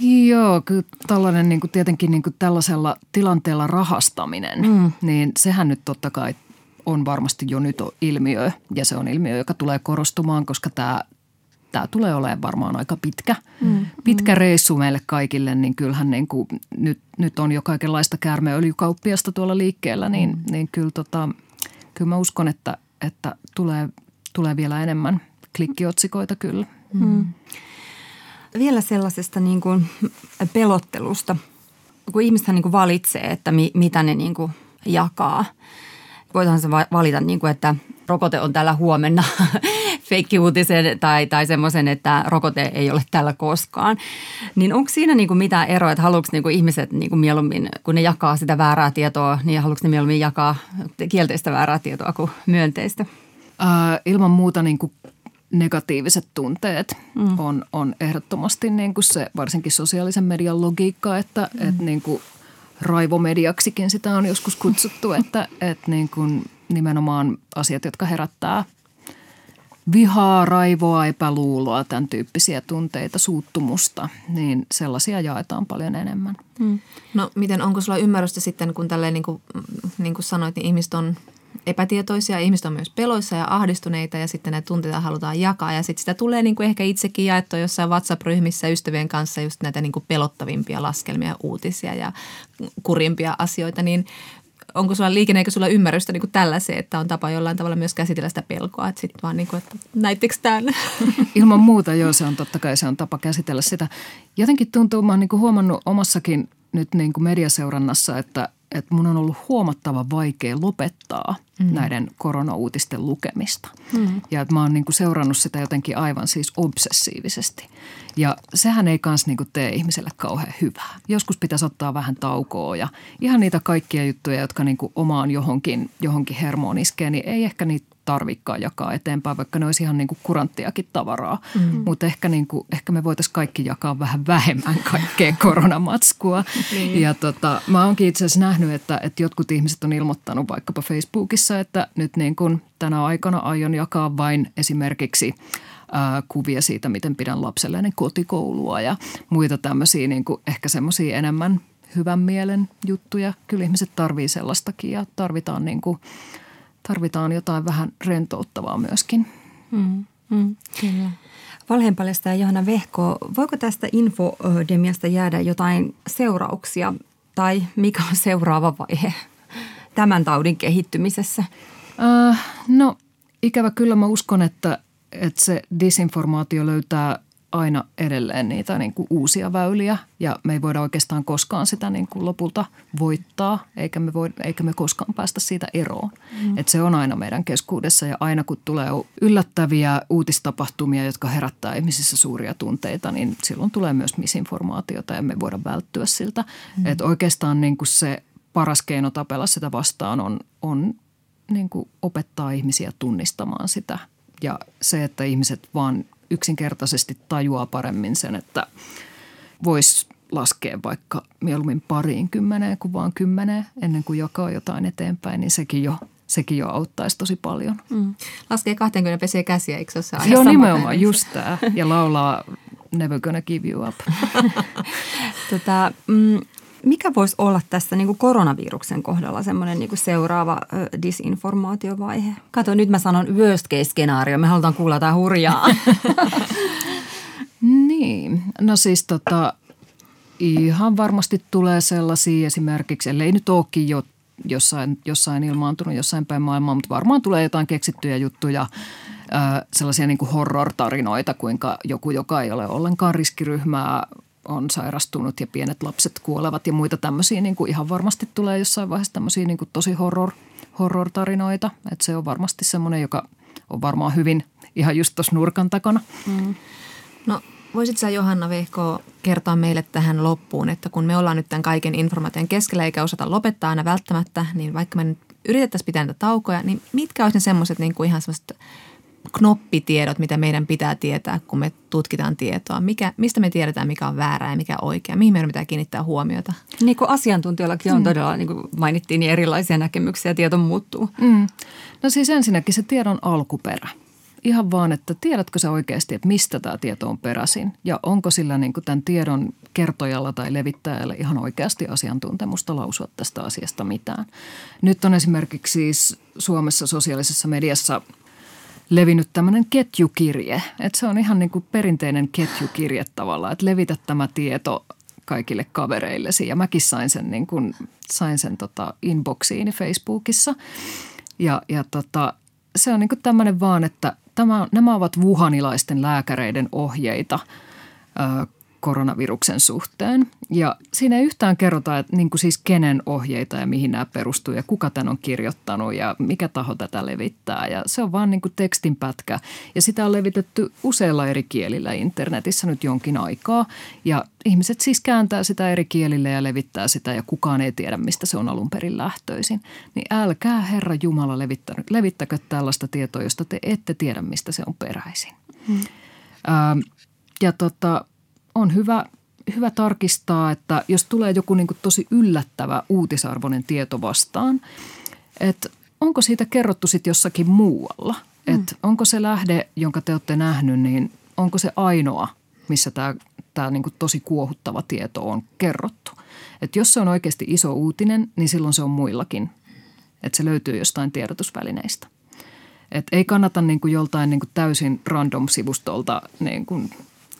Joo, kyllä tällainen niin kuin tietenkin niin kuin tällaisella tilanteella rahastaminen, mm. niin sehän nyt totta kai on varmasti jo nyt ilmiö ja se on ilmiö, joka tulee korostumaan, koska tämä, tämä tulee olemaan varmaan aika pitkä, mm. pitkä reissu meille kaikille, niin kyllähän niin kuin nyt, nyt on jo kaikenlaista käärmeöljykauppiasta tuolla liikkeellä, niin, mm. niin kyllä, tota, kyllä mä uskon, että, että tulee tulee vielä enemmän klikkiotsikoita kyllä. Mm. Vielä sellaisesta niin kuin pelottelusta, kun ihmisethän niin kuin valitsee, että mi, mitä ne niin kuin jakaa. Voitahan se valita, niin kuin, että rokote on täällä huomenna, feikkiuutisen tai, tai semmoisen, että rokote ei ole täällä koskaan. Niin onko siinä niin kuin mitään eroa, että haluatko niin kuin ihmiset niin kuin mieluummin, kun ne jakaa sitä väärää tietoa, niin haluatko ne mieluummin jakaa kielteistä väärää tietoa kuin myönteistä? Äh, ilman muuta niin kuin negatiiviset tunteet mm. on, on ehdottomasti niin kuin se varsinkin sosiaalisen median logiikka, että mm. et niin kuin raivomediaksikin sitä on joskus kutsuttu, että et niin kuin nimenomaan asiat, jotka herättää vihaa, raivoa, epäluuloa, tämän tyyppisiä tunteita, suuttumusta, niin sellaisia jaetaan paljon enemmän. Mm. No miten, onko sulla ymmärrystä sitten, kun tälleen niin kuin, niin kuin sanoit, niin ihmiset on epätietoisia, ihmiset on myös peloissa ja ahdistuneita ja sitten näitä tunteita halutaan jakaa. Ja sitten sitä tulee niin kuin ehkä itsekin jaettua jossain WhatsApp-ryhmissä ystävien kanssa just näitä niin kuin pelottavimpia laskelmia, uutisia ja kurimpia asioita. Niin onko sulla liikenneekö sulla ymmärrystä niin kuin tällaiseen, että on tapa jollain tavalla myös käsitellä sitä pelkoa, että sitten vaan niin kuin, että näittekö tämän? Ilman muuta, joo, se on totta kai se on tapa käsitellä sitä. Jotenkin tuntuu, mä oon niin kuin huomannut omassakin nyt niin kuin mediaseurannassa, että, että mun on ollut huomattava vaikea lopettaa mm. näiden koronauutisten lukemista. Mm. Ja että mä oon niin kuin seurannut sitä jotenkin aivan siis obsessiivisesti. Ja sehän ei kans niin kuin tee ihmiselle kauhean hyvää. Joskus pitäisi ottaa vähän taukoa ja ihan niitä kaikkia juttuja, jotka niin kuin omaan johonkin, johonkin hermoon iskee, niin ei ehkä niitä tarvikkaan jakaa eteenpäin, vaikka ne olisi ihan niin kuin kuranttiakin tavaraa. Mm. Mutta ehkä, niin kuin, ehkä me voitaisiin kaikki jakaa vähän vähemmän kaikkea koronamatskua. niin. Ja tota, mä oonkin itse asiassa nähnyt, että, että jotkut ihmiset on ilmoittanut vaikkapa Facebookissa, että nyt niin kuin tänä aikana aion jakaa vain esimerkiksi ää, kuvia siitä, miten pidän lapselleni kotikoulua ja muita tämmöisiä niin kuin ehkä semmoisia enemmän hyvän mielen juttuja. Kyllä ihmiset tarvii sellaistakin ja tarvitaan niin kuin – tarvitaan jotain vähän rentouttavaa myöskin. Mm, mm, kyllä. Valheenpaljastaja Johanna Vehko, voiko tästä infodemiasta jäädä jotain seurauksia tai mikä on seuraava vaihe tämän taudin kehittymisessä? Äh, no ikävä kyllä mä uskon, että, että se disinformaatio löytää aina edelleen niitä niin kuin uusia väyliä ja me ei voida oikeastaan koskaan sitä niin kuin lopulta voittaa eikä me, voi, eikä me koskaan päästä siitä eroon. Mm. Et se on aina meidän keskuudessa ja aina kun tulee yllättäviä uutistapahtumia, jotka herättää ihmisissä suuria tunteita, niin silloin tulee myös misinformaatiota ja me voida välttyä siltä. Mm. Et oikeastaan niin kuin se paras keino tapella sitä vastaan on, on niin kuin opettaa ihmisiä tunnistamaan sitä ja se, että ihmiset vaan – yksinkertaisesti tajuaa paremmin sen, että voisi laskea vaikka mieluummin pariin kymmeneen kuin vaan kymmeneen ennen kuin jakaa jotain eteenpäin, niin sekin jo sekin jo auttaisi tosi paljon. Mm. Laskee 20 pesee käsiä, eikö se ole Joo, nimenomaan, just tämä. Ja laulaa Never gonna give you up. tota, mm, mikä voisi olla tässä niin kuin koronaviruksen kohdalla semmoinen niin kuin seuraava ö, disinformaatiovaihe? Kato, nyt mä sanon worst case skenaario. Me halutaan kuulla jotain hurjaa. niin, no siis tota, ihan varmasti tulee sellaisia esimerkiksi, ellei nyt olekin jo jossain, jossain ilmaantunut jossain päin maailmaa, mutta varmaan tulee jotain keksittyjä juttuja, sellaisia niin kuin horror-tarinoita, kuinka joku, joka ei ole ollenkaan riskiryhmää, on sairastunut ja pienet lapset kuolevat ja muita tämmöisiä niin kuin ihan varmasti tulee jossain vaiheessa tämmöisiä niin kuin tosi horror, horror-tarinoita. Että se on varmasti semmoinen, joka on varmaan hyvin ihan just tuossa nurkan takana. Mm. No voisit sä Johanna Vehko kertoa meille tähän loppuun, että kun me ollaan nyt tämän kaiken informaation keskellä eikä osata lopettaa aina välttämättä, niin vaikka me nyt yritettäisiin pitää näitä taukoja, niin mitkä olisi ne semmoiset niin kuin ihan semmoiset – knoppitiedot, mitä meidän pitää tietää, kun me tutkitaan tietoa. Mikä, mistä me tiedetään, mikä on väärää ja mikä oikea? Mihin meidän pitää kiinnittää huomiota? Niin kuin asiantuntijoillakin on mm. todella, niin kuin mainittiin, niin erilaisia näkemyksiä ja tieto muuttuu. Mm. No siis ensinnäkin se tiedon alkuperä. Ihan vaan, että tiedätkö sä oikeasti, että mistä tämä tieto on peräisin ja onko sillä niin kuin tämän tiedon kertojalla tai levittäjällä ihan oikeasti asiantuntemusta lausua tästä asiasta mitään. Nyt on esimerkiksi siis Suomessa sosiaalisessa mediassa – levinnyt tämmöinen ketjukirje. Että se on ihan niin kuin perinteinen ketjukirje tavallaan, että levitä tämä tieto kaikille kavereillesi. Ja mäkin sain sen, niin kuin, sain sen tota inboxiini Facebookissa. Ja, ja tota, se on niin kuin tämmöinen vaan, että tämä, nämä ovat wuhanilaisten lääkäreiden ohjeita koronaviruksen suhteen. Ja siinä ei yhtään kerrota, että niin kuin siis kenen ohjeita ja mihin nämä perustuu ja kuka tämän on kirjoittanut ja mikä taho tätä levittää. Ja se on vaan niin kuin tekstinpätkä ja sitä on levitetty useilla eri kielillä internetissä nyt jonkin aikaa. Ja ihmiset siis kääntää sitä eri kielille ja levittää sitä ja kukaan ei tiedä, mistä se on alun perin lähtöisin. Niin älkää Herra Jumala levittäkö tällaista tietoa, josta te ette tiedä, mistä se on peräisin. Hmm. Ähm, ja tota, on hyvä, hyvä tarkistaa, että jos tulee joku niin tosi yllättävä uutisarvoinen tieto vastaan, että onko siitä kerrottu sitten jossakin muualla. Mm. Että onko se lähde, jonka te olette nähnyt, niin onko se ainoa, missä tämä, tämä niin tosi kuohuttava tieto on kerrottu. Että jos se on oikeasti iso uutinen, niin silloin se on muillakin. Että se löytyy jostain tiedotusvälineistä. Et ei kannata niin kuin joltain niin kuin täysin random-sivustolta niin kuin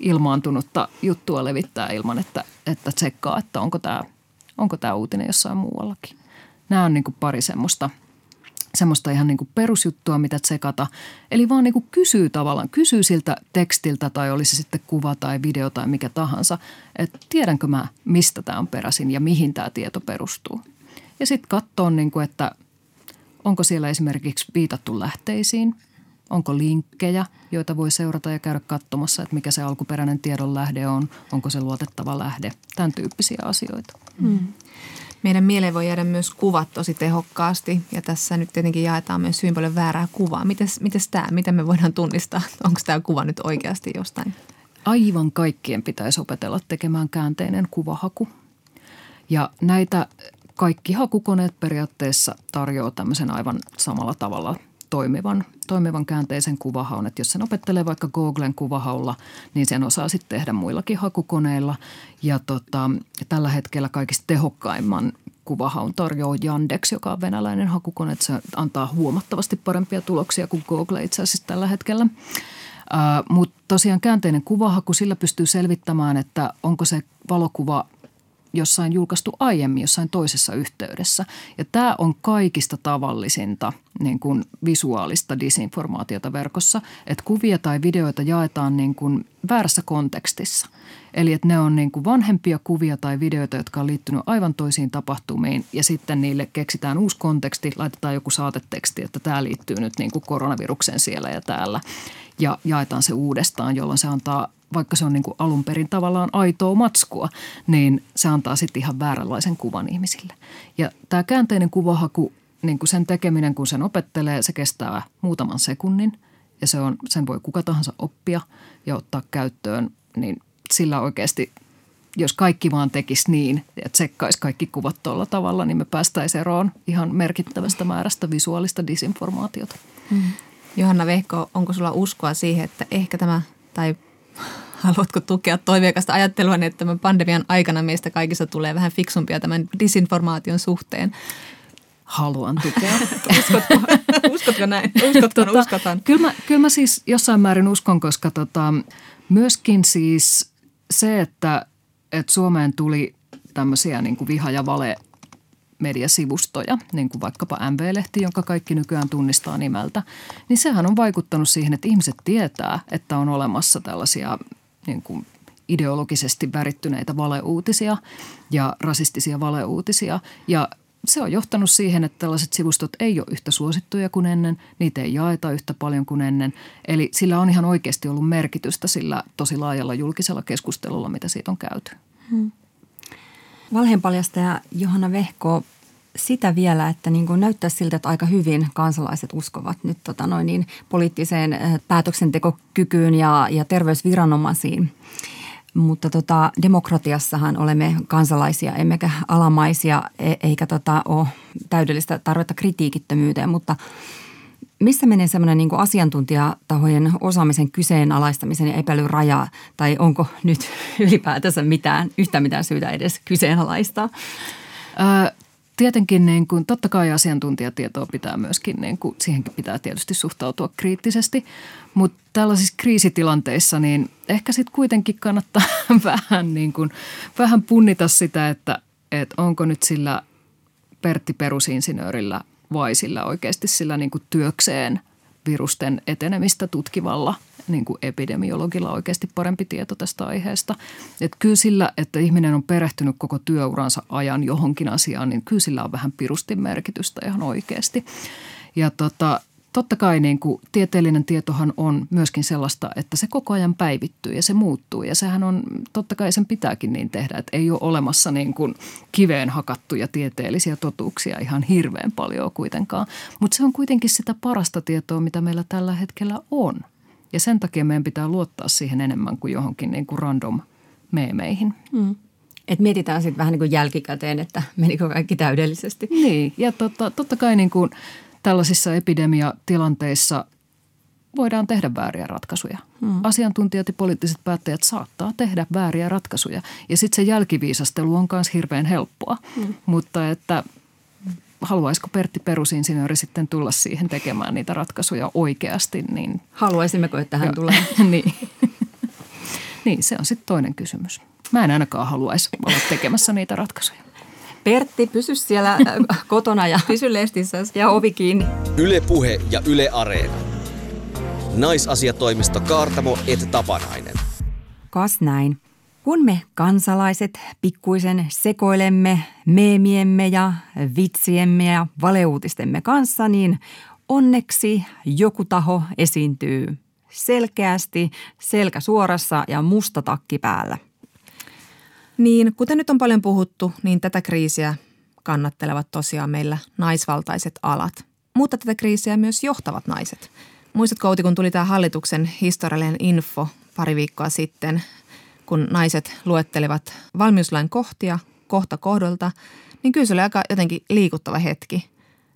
ilmaantunutta juttua levittää ilman, että, että tsekkaa, että onko tämä, onko tämä uutinen jossain muuallakin. Nämä on niin kuin pari semmoista, semmoista ihan niin kuin perusjuttua, mitä tsekata. Eli vaan niin kuin kysyy tavallaan, kysyy siltä tekstiltä tai olisi sitten kuva tai video tai mikä tahansa, että tiedänkö mä, mistä tämä on peräisin ja mihin tämä tieto perustuu. Ja sitten katsoa, niin että onko siellä esimerkiksi viitattu lähteisiin – Onko linkkejä, joita voi seurata ja käydä katsomassa, että mikä se alkuperäinen tiedon lähde on, onko se luotettava lähde, tämän tyyppisiä asioita. Hmm. Meidän mieleen voi jäädä myös kuvat tosi tehokkaasti ja tässä nyt tietenkin jaetaan myös hyvin paljon väärää kuvaa. Mites, mites tämä, miten me voidaan tunnistaa, onko tämä kuva nyt oikeasti jostain? Aivan kaikkien pitäisi opetella tekemään käänteinen kuvahaku. Ja näitä kaikki hakukoneet periaatteessa tarjoaa tämmöisen aivan samalla tavalla – toimivan, toimivan käänteisen kuvahaun. Että jos sen opettelee vaikka Googlen kuvahaulla, niin sen osaa sitten tehdä muillakin hakukoneilla. Ja tota, tällä hetkellä kaikista tehokkaimman kuvahaun tarjoaa Yandex, joka on venäläinen hakukone. Että se antaa huomattavasti parempia tuloksia kuin Google itse asiassa tällä hetkellä. Uh, Mutta tosiaan käänteinen kuvahaku, sillä pystyy selvittämään, että onko se valokuva – jossain julkaistu aiemmin jossain toisessa yhteydessä. Ja tämä on kaikista tavallisinta niin kuin visuaalista disinformaatiota verkossa, että kuvia tai videoita jaetaan niin kuin väärässä kontekstissa. Eli että ne on niin kuin vanhempia kuvia tai videoita, jotka on liittynyt aivan toisiin tapahtumiin ja sitten niille keksitään uusi konteksti, laitetaan joku saateteksti, että tämä liittyy nyt niin kuin koronavirukseen siellä ja täällä ja jaetaan se uudestaan, jolloin se antaa vaikka se on niin kuin alun perin tavallaan aitoa matskua, niin se antaa sitten ihan vääränlaisen kuvan ihmisille. Ja tämä käänteinen kuvahaku, niin kuin sen tekeminen, kun sen opettelee, se kestää muutaman sekunnin ja se on, sen voi kuka tahansa oppia ja ottaa käyttöön, niin sillä oikeasti jos kaikki vaan tekisi niin ja tsekkaisi kaikki kuvat tuolla tavalla, niin me päästäisiin eroon ihan merkittävästä määrästä visuaalista disinformaatiota. Mm. Johanna Vehko, onko sulla uskoa siihen, että ehkä tämä, tai haluatko tukea toiveikasta ajattelua, että tämän pandemian aikana meistä kaikista tulee vähän fiksumpia tämän disinformaation suhteen? Haluan tukea. uskotko, uskotko näin? Uskotko, tota, uskotan. Kyllä mä, kyllä mä siis jossain määrin uskon, koska tota, myöskin siis se, että, että Suomeen tuli tämmöisiä niin kuin viha- ja vale mediasivustoja, niin kuin vaikkapa MV-lehti, jonka kaikki nykyään tunnistaa nimeltä, niin sehän on vaikuttanut siihen, että ihmiset tietää, että on olemassa tällaisia niin kuin ideologisesti värittyneitä valeuutisia ja rasistisia valeuutisia. Ja se on johtanut siihen, että tällaiset sivustot ei ole yhtä suosittuja kuin ennen, niitä ei jaeta yhtä paljon kuin ennen. Eli sillä on ihan oikeasti ollut merkitystä sillä tosi laajalla julkisella keskustelulla, mitä siitä on käyty. Hmm. Valheenpaljastaja Johanna Vehko, sitä vielä, että niin kuin näyttää siltä, että aika hyvin kansalaiset uskovat nyt tota noin niin, poliittiseen eh, päätöksentekokykyyn ja, ja terveysviranomaisiin. Mutta tota, demokratiassahan olemme kansalaisia, emmekä alamaisia, e, eikä tota, ole täydellistä tarvetta kritiikittömyyteen, mutta missä menee semmoinen niin asiantuntijatahojen osaamisen kyseenalaistamisen ja epäilyn raja, tai onko nyt ylipäätänsä mitään, yhtä mitään syytä edes kyseenalaistaa? Ö, tietenkin niin kuin, totta kai asiantuntijatietoa pitää myöskin, niin kuin, siihenkin pitää tietysti suhtautua kriittisesti, mutta tällaisissa kriisitilanteissa niin ehkä sitten kuitenkin kannattaa vähän, niin kuin, vähän punnita sitä, että, että onko nyt sillä Pertti perusinsinöörillä vai sillä oikeasti sillä niin kuin työkseen virusten etenemistä tutkivalla niin kuin epidemiologilla oikeasti parempi tieto tästä aiheesta. Että kyllä sillä, että ihminen on perehtynyt koko työuransa ajan johonkin asiaan, niin kyllä sillä on vähän pirustin merkitystä ihan oikeasti. Ja tota, totta kai niin kuin tieteellinen tietohan on myöskin sellaista, että se koko ajan päivittyy ja se muuttuu. Ja sehän on, totta kai sen pitääkin niin tehdä, että ei ole olemassa niin kuin kiveen hakattuja tieteellisiä totuuksia ihan hirveän paljon kuitenkaan. Mutta se on kuitenkin sitä parasta tietoa, mitä meillä tällä hetkellä on. Ja sen takia meidän pitää luottaa siihen enemmän kuin johonkin niin kuin random meemeihin. Mm. Et mietitään sitten vähän niin kuin jälkikäteen, että menikö kaikki täydellisesti. Niin, ja totta, totta kai niin kuin tällaisissa epidemiatilanteissa voidaan tehdä vääriä ratkaisuja. Hmm. Asiantuntijat ja poliittiset päättäjät saattaa tehdä vääriä ratkaisuja. Ja sitten se jälkiviisastelu on myös hirveän helppoa. Hmm. Mutta että haluaisiko Pertti perusinsinööri sitten tulla siihen tekemään niitä ratkaisuja oikeasti? Niin, Haluaisimmeko, että hän tulee? niin. niin, se on sitten toinen kysymys. Mä en ainakaan haluaisi olla tekemässä niitä ratkaisuja. Pertti, pysy siellä äh, kotona ja, Pysy lestissä. ja ovi kiinni. Yle Puhe ja Yle Areena. Naisasiatoimisto Kaartamo et Tapanainen. Kas näin. Kun me kansalaiset pikkuisen sekoilemme meemiemme ja vitsiemme ja valeuutistemme kanssa, niin onneksi joku taho esiintyy selkeästi, selkä suorassa ja musta takki päällä. Niin, kuten nyt on paljon puhuttu, niin tätä kriisiä kannattelevat tosiaan meillä naisvaltaiset alat. Mutta tätä kriisiä myös johtavat naiset. Muistatko Outi, kun tuli tämä hallituksen historiallinen info pari viikkoa sitten, kun naiset luettelivat valmiuslain kohtia kohta kohdolta, niin kyllä se oli aika jotenkin liikuttava hetki.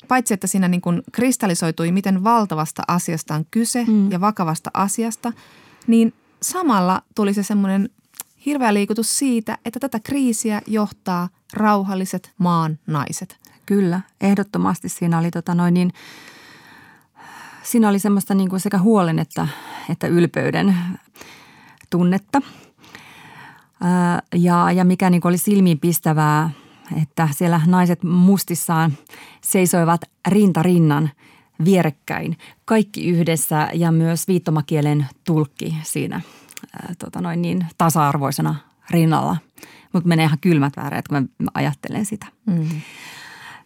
Paitsi, että siinä niin kuin kristallisoitui, miten valtavasta asiasta on kyse mm. ja vakavasta asiasta, niin samalla tuli se semmoinen hirveä liikutus siitä, että tätä kriisiä johtaa rauhalliset maan naiset. Kyllä, ehdottomasti siinä oli, tota noin niin, siinä oli semmoista niin kuin sekä huolen että, että ylpeyden tunnetta. Ja, ja mikä niin oli silmiinpistävää, että siellä naiset mustissaan seisoivat rinta rinnan vierekkäin, kaikki yhdessä ja myös viittomakielen tulkki siinä tota noin niin, tasa-arvoisena rinnalla. Mutta menee ihan kylmät väreet, kun mä ajattelen sitä. Mm.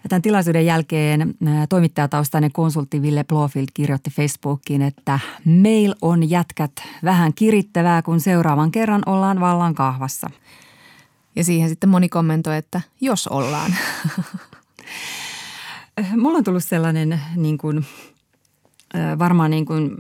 Tämän tilaisuuden jälkeen toimittajataustainen konsultti Ville Blofield kirjoitti Facebookiin, että meil on jätkät vähän kirittävää, kun seuraavan kerran ollaan vallan kahvassa. Ja siihen sitten moni kommentoi, että jos ollaan. Mulla on tullut sellainen niin kuin, ö, varmaan niin kuin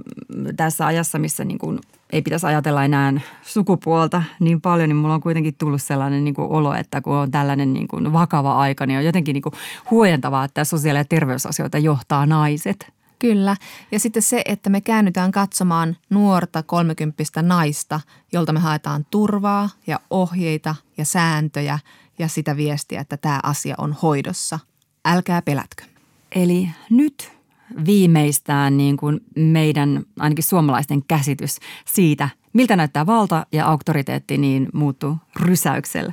tässä ajassa, missä niin kuin ei pitäisi ajatella enää sukupuolta niin paljon, niin mulla on kuitenkin tullut sellainen niin kuin olo, että kun on tällainen niin kuin vakava aika, niin on jotenkin niin kuin huojentavaa, että sosiaali- ja terveysasioita johtaa naiset. Kyllä. Ja sitten se, että me käännytään katsomaan nuorta kolmekymppistä naista, jolta me haetaan turvaa ja ohjeita ja sääntöjä ja sitä viestiä, että tämä asia on hoidossa. Älkää pelätkö. Eli nyt viimeistään niin kuin meidän ainakin suomalaisten käsitys siitä, miltä näyttää valta ja auktoriteetti, niin muuttuu rysäyksellä.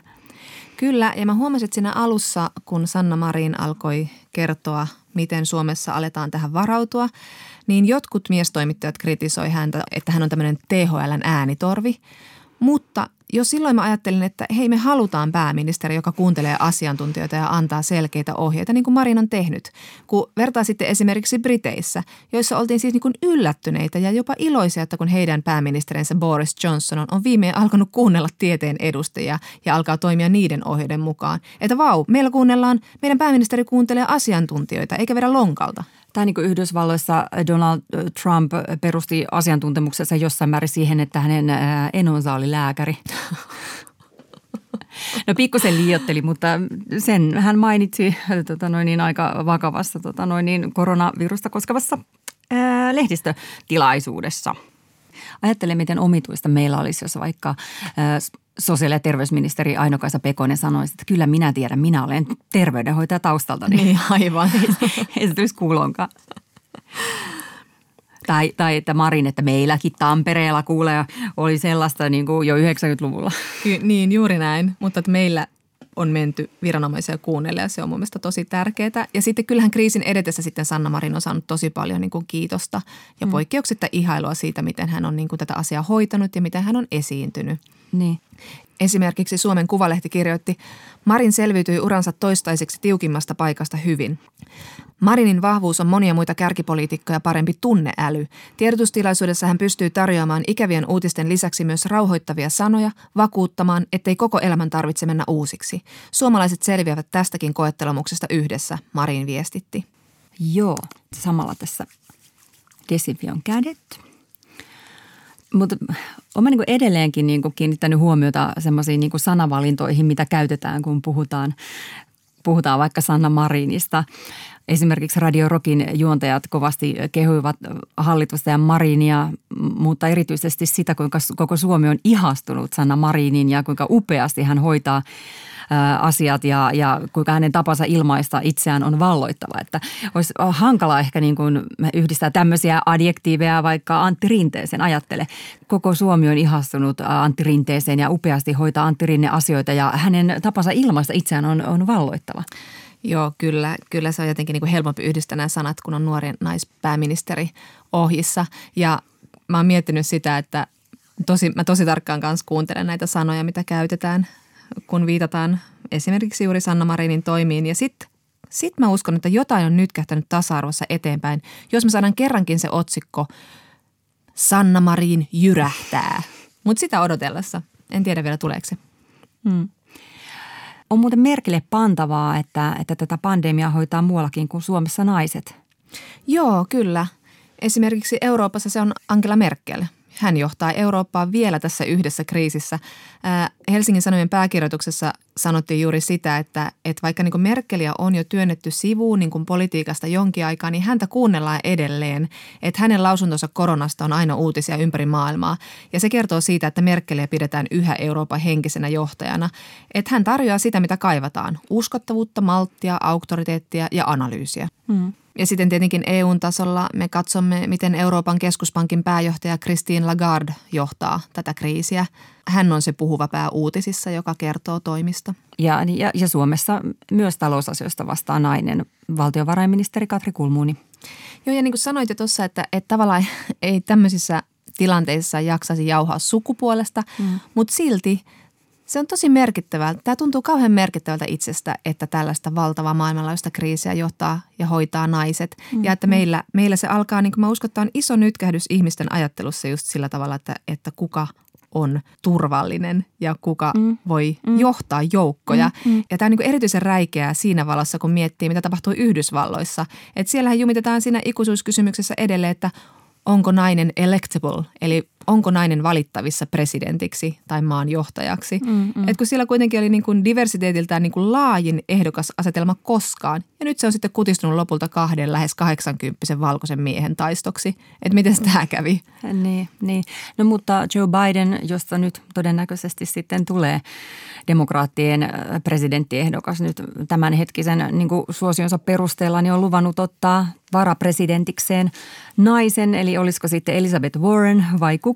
Kyllä, ja mä huomasin, että siinä alussa, kun Sanna Marin alkoi kertoa, miten Suomessa aletaan tähän varautua, niin jotkut miestoimittajat kritisoi häntä, että hän on tämmöinen THLn äänitorvi. Mutta jo silloin mä ajattelin, että hei me halutaan pääministeri, joka kuuntelee asiantuntijoita ja antaa selkeitä ohjeita, niin kuin Marin on tehnyt. Kun vertaa sitten esimerkiksi Briteissä, joissa oltiin siis niin kuin yllättyneitä ja jopa iloisia, että kun heidän pääministerinsä Boris Johnson on, on viimein alkanut kuunnella tieteen edustajia ja alkaa toimia niiden ohjeiden mukaan. Että vau, meillä kuunnellaan, meidän pääministeri kuuntelee asiantuntijoita eikä vedä lonkalta. Tämä niin Yhdysvalloissa Donald Trump perusti asiantuntemuksensa jossain määrin siihen, että hänen enonsa oli lääkäri. No pikkusen liiotteli, mutta sen hän mainitsi tota noin, niin aika vakavassa tota noin, niin koronavirusta koskevassa ää, lehdistötilaisuudessa. Ajattelen, miten omituista meillä olisi, jos vaikka ää, sosiaali- ja terveysministeri Aino-Kaisa Pekonen sanoisi, että kyllä minä tiedän, minä olen terveydenhoitaja taustalta. Niin, aivan. Ei se tulisi kuulonkaan. Tai, tai että Marin, että meilläkin Tampereella kuulee, oli sellaista niin kuin jo 90-luvulla. Ky- niin, juuri näin. Mutta että meillä on menty viranomaisia kuunnelle ja se on mun mielestä tosi tärkeää. Ja sitten kyllähän kriisin edetessä sitten Sanna Marin on saanut tosi paljon niin kuin kiitosta ja poikkeuksetta ihailua siitä, miten hän on niin kuin tätä asiaa hoitanut ja miten hän on esiintynyt. Niin. Esimerkiksi Suomen Kuvalehti kirjoitti, Marin selviytyi uransa toistaiseksi tiukimmasta paikasta hyvin. Marinin vahvuus on monia muita kärkipoliitikkoja parempi tunneäly. Tiedotustilaisuudessa hän pystyy tarjoamaan ikävien uutisten lisäksi myös rauhoittavia sanoja, vakuuttamaan, ettei koko elämän tarvitse mennä uusiksi. Suomalaiset selviävät tästäkin koettelemuksesta yhdessä, Marin viestitti. Joo, samalla tässä desinfion kädet. Mutta olen niin edelleenkin niin kiinnittänyt huomiota semmoisiin niin sanavalintoihin, mitä käytetään, kun puhutaan, puhutaan vaikka Sanna Marinista. Esimerkiksi Radio Rockin juontajat kovasti kehuivat hallitusta ja Marinia, mutta erityisesti sitä, kuinka koko Suomi on ihastunut Sanna Marinin ja kuinka upeasti hän hoitaa asiat ja, ja kuinka hänen tapansa ilmaista itseään on valloittava. Että olisi hankala ehkä niin kuin yhdistää tämmöisiä adjektiiveja vaikka Antti Rinteeseen. Ajattele, koko Suomi on ihastunut Antti Rinteeseen ja upeasti hoitaa Antti Rinne asioita ja hänen tapansa ilmaista itseään on, on valloittava. Joo, kyllä, kyllä se on jotenkin niin kuin helpompi yhdistää nämä sanat, kun on nuori naispääministeri ohjissa. Ja mä oon miettinyt sitä, että tosi, mä tosi tarkkaan kanssa kuuntelen näitä sanoja, mitä käytetään, kun viitataan esimerkiksi juuri Sanna Marinin toimiin. Ja sitten sit mä uskon, että jotain on nyt kähtänyt tasa-arvossa eteenpäin, jos me saadaan kerrankin se otsikko Sanna Marin jyrähtää. Mutta sitä odotellessa. En tiedä vielä tuleeko se. Hmm. On muuten merkille pantavaa, että, että tätä pandemiaa hoitaa muuallakin kuin Suomessa naiset. Joo, kyllä. Esimerkiksi Euroopassa se on Angela Merkel. Hän johtaa Eurooppaa vielä tässä yhdessä kriisissä. Helsingin Sanomien pääkirjoituksessa sanottiin juuri sitä, että, että vaikka niin Merkeliä on jo työnnetty sivuun niin politiikasta jonkin aikaa, niin häntä kuunnellaan edelleen. Että hänen lausuntonsa koronasta on aina uutisia ympäri maailmaa. Ja se kertoo siitä, että Merkeliä pidetään yhä Euroopan henkisenä johtajana. Että hän tarjoaa sitä, mitä kaivataan. Uskottavuutta, malttia, auktoriteettia ja analyysiä. Hmm. Ja sitten tietenkin eu tasolla me katsomme, miten Euroopan keskuspankin pääjohtaja Christine Lagarde johtaa tätä kriisiä. Hän on se puhuva pää uutisissa, joka kertoo toimista. Ja, ja, ja Suomessa myös talousasioista vastaa nainen, valtiovarainministeri Katri Kulmuni. Joo, ja niin kuin sanoit jo tuossa, että, että tavallaan ei tämmöisissä tilanteissa jaksaisi jauhaa sukupuolesta, mm. mutta silti – se on tosi merkittävää. Tämä tuntuu kauhean merkittävältä itsestä, että tällaista valtavaa maailmanlaajuista kriisiä johtaa ja hoitaa naiset. Mm-hmm. Ja että meillä, meillä se alkaa, niin kuin mä uskon, että on iso nytkähdys ihmisten ajattelussa just sillä tavalla, että, että kuka on turvallinen ja kuka mm. voi mm. johtaa joukkoja. Mm. Mm. Ja tämä on niin erityisen räikeää siinä valossa, kun miettii, mitä tapahtui Yhdysvalloissa. Että siellähän jumitetaan siinä ikuisuuskysymyksessä edelleen, että onko nainen electable, eli onko nainen valittavissa presidentiksi tai maan johtajaksi. Mm, mm. Et kun siellä kuitenkin oli niin kuin diversiteetiltään niin kuin laajin ehdokasasetelma koskaan. Ja nyt se on sitten kutistunut lopulta kahden lähes 80 valkoisen miehen taistoksi. Että miten tämä kävi? Niin, niin. No mutta Joe Biden, josta nyt todennäköisesti sitten tulee demokraattien äh, presidenttiehdokas nyt tämänhetkisen niin kuin suosionsa perusteella, niin on luvannut ottaa varapresidentikseen naisen, eli olisiko sitten Elizabeth Warren vai kuka.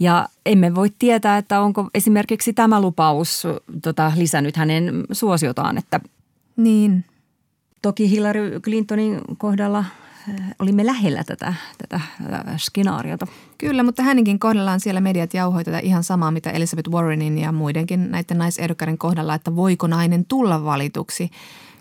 Ja emme voi tietää, että onko esimerkiksi tämä lupaus tota, lisännyt hänen suosiotaan. Että niin. Toki Hillary Clintonin kohdalla olimme lähellä tätä, tätä skenaariota. Kyllä, mutta hänenkin kohdallaan siellä mediat jauhoi tätä ihan samaa, mitä Elizabeth Warrenin ja muidenkin näiden naisehdokkaiden kohdalla, että voiko nainen tulla valituksi.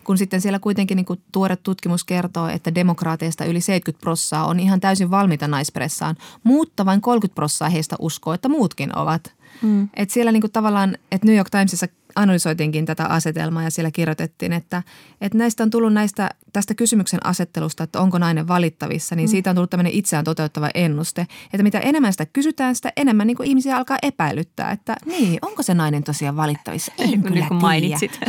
Kun sitten siellä kuitenkin niin kuin tuore tutkimus kertoo, että demokraateista yli 70 prossaa on ihan täysin valmiita naispressaan, mutta vain 30 prossaa heistä uskoo, että muutkin ovat. Mm. Et siellä niin kuin tavallaan, että New York Timesissa analysoitiinkin tätä asetelmaa ja siellä kirjoitettiin, että, että näistä on tullut näistä, tästä kysymyksen asettelusta, että onko nainen valittavissa, niin mm. siitä on tullut tämmöinen itseään toteuttava ennuste, että mitä enemmän sitä kysytään, sitä enemmän niin kuin ihmisiä alkaa epäilyttää, että niin, onko se nainen tosiaan valittavissa? En kyllä kun mainitsit.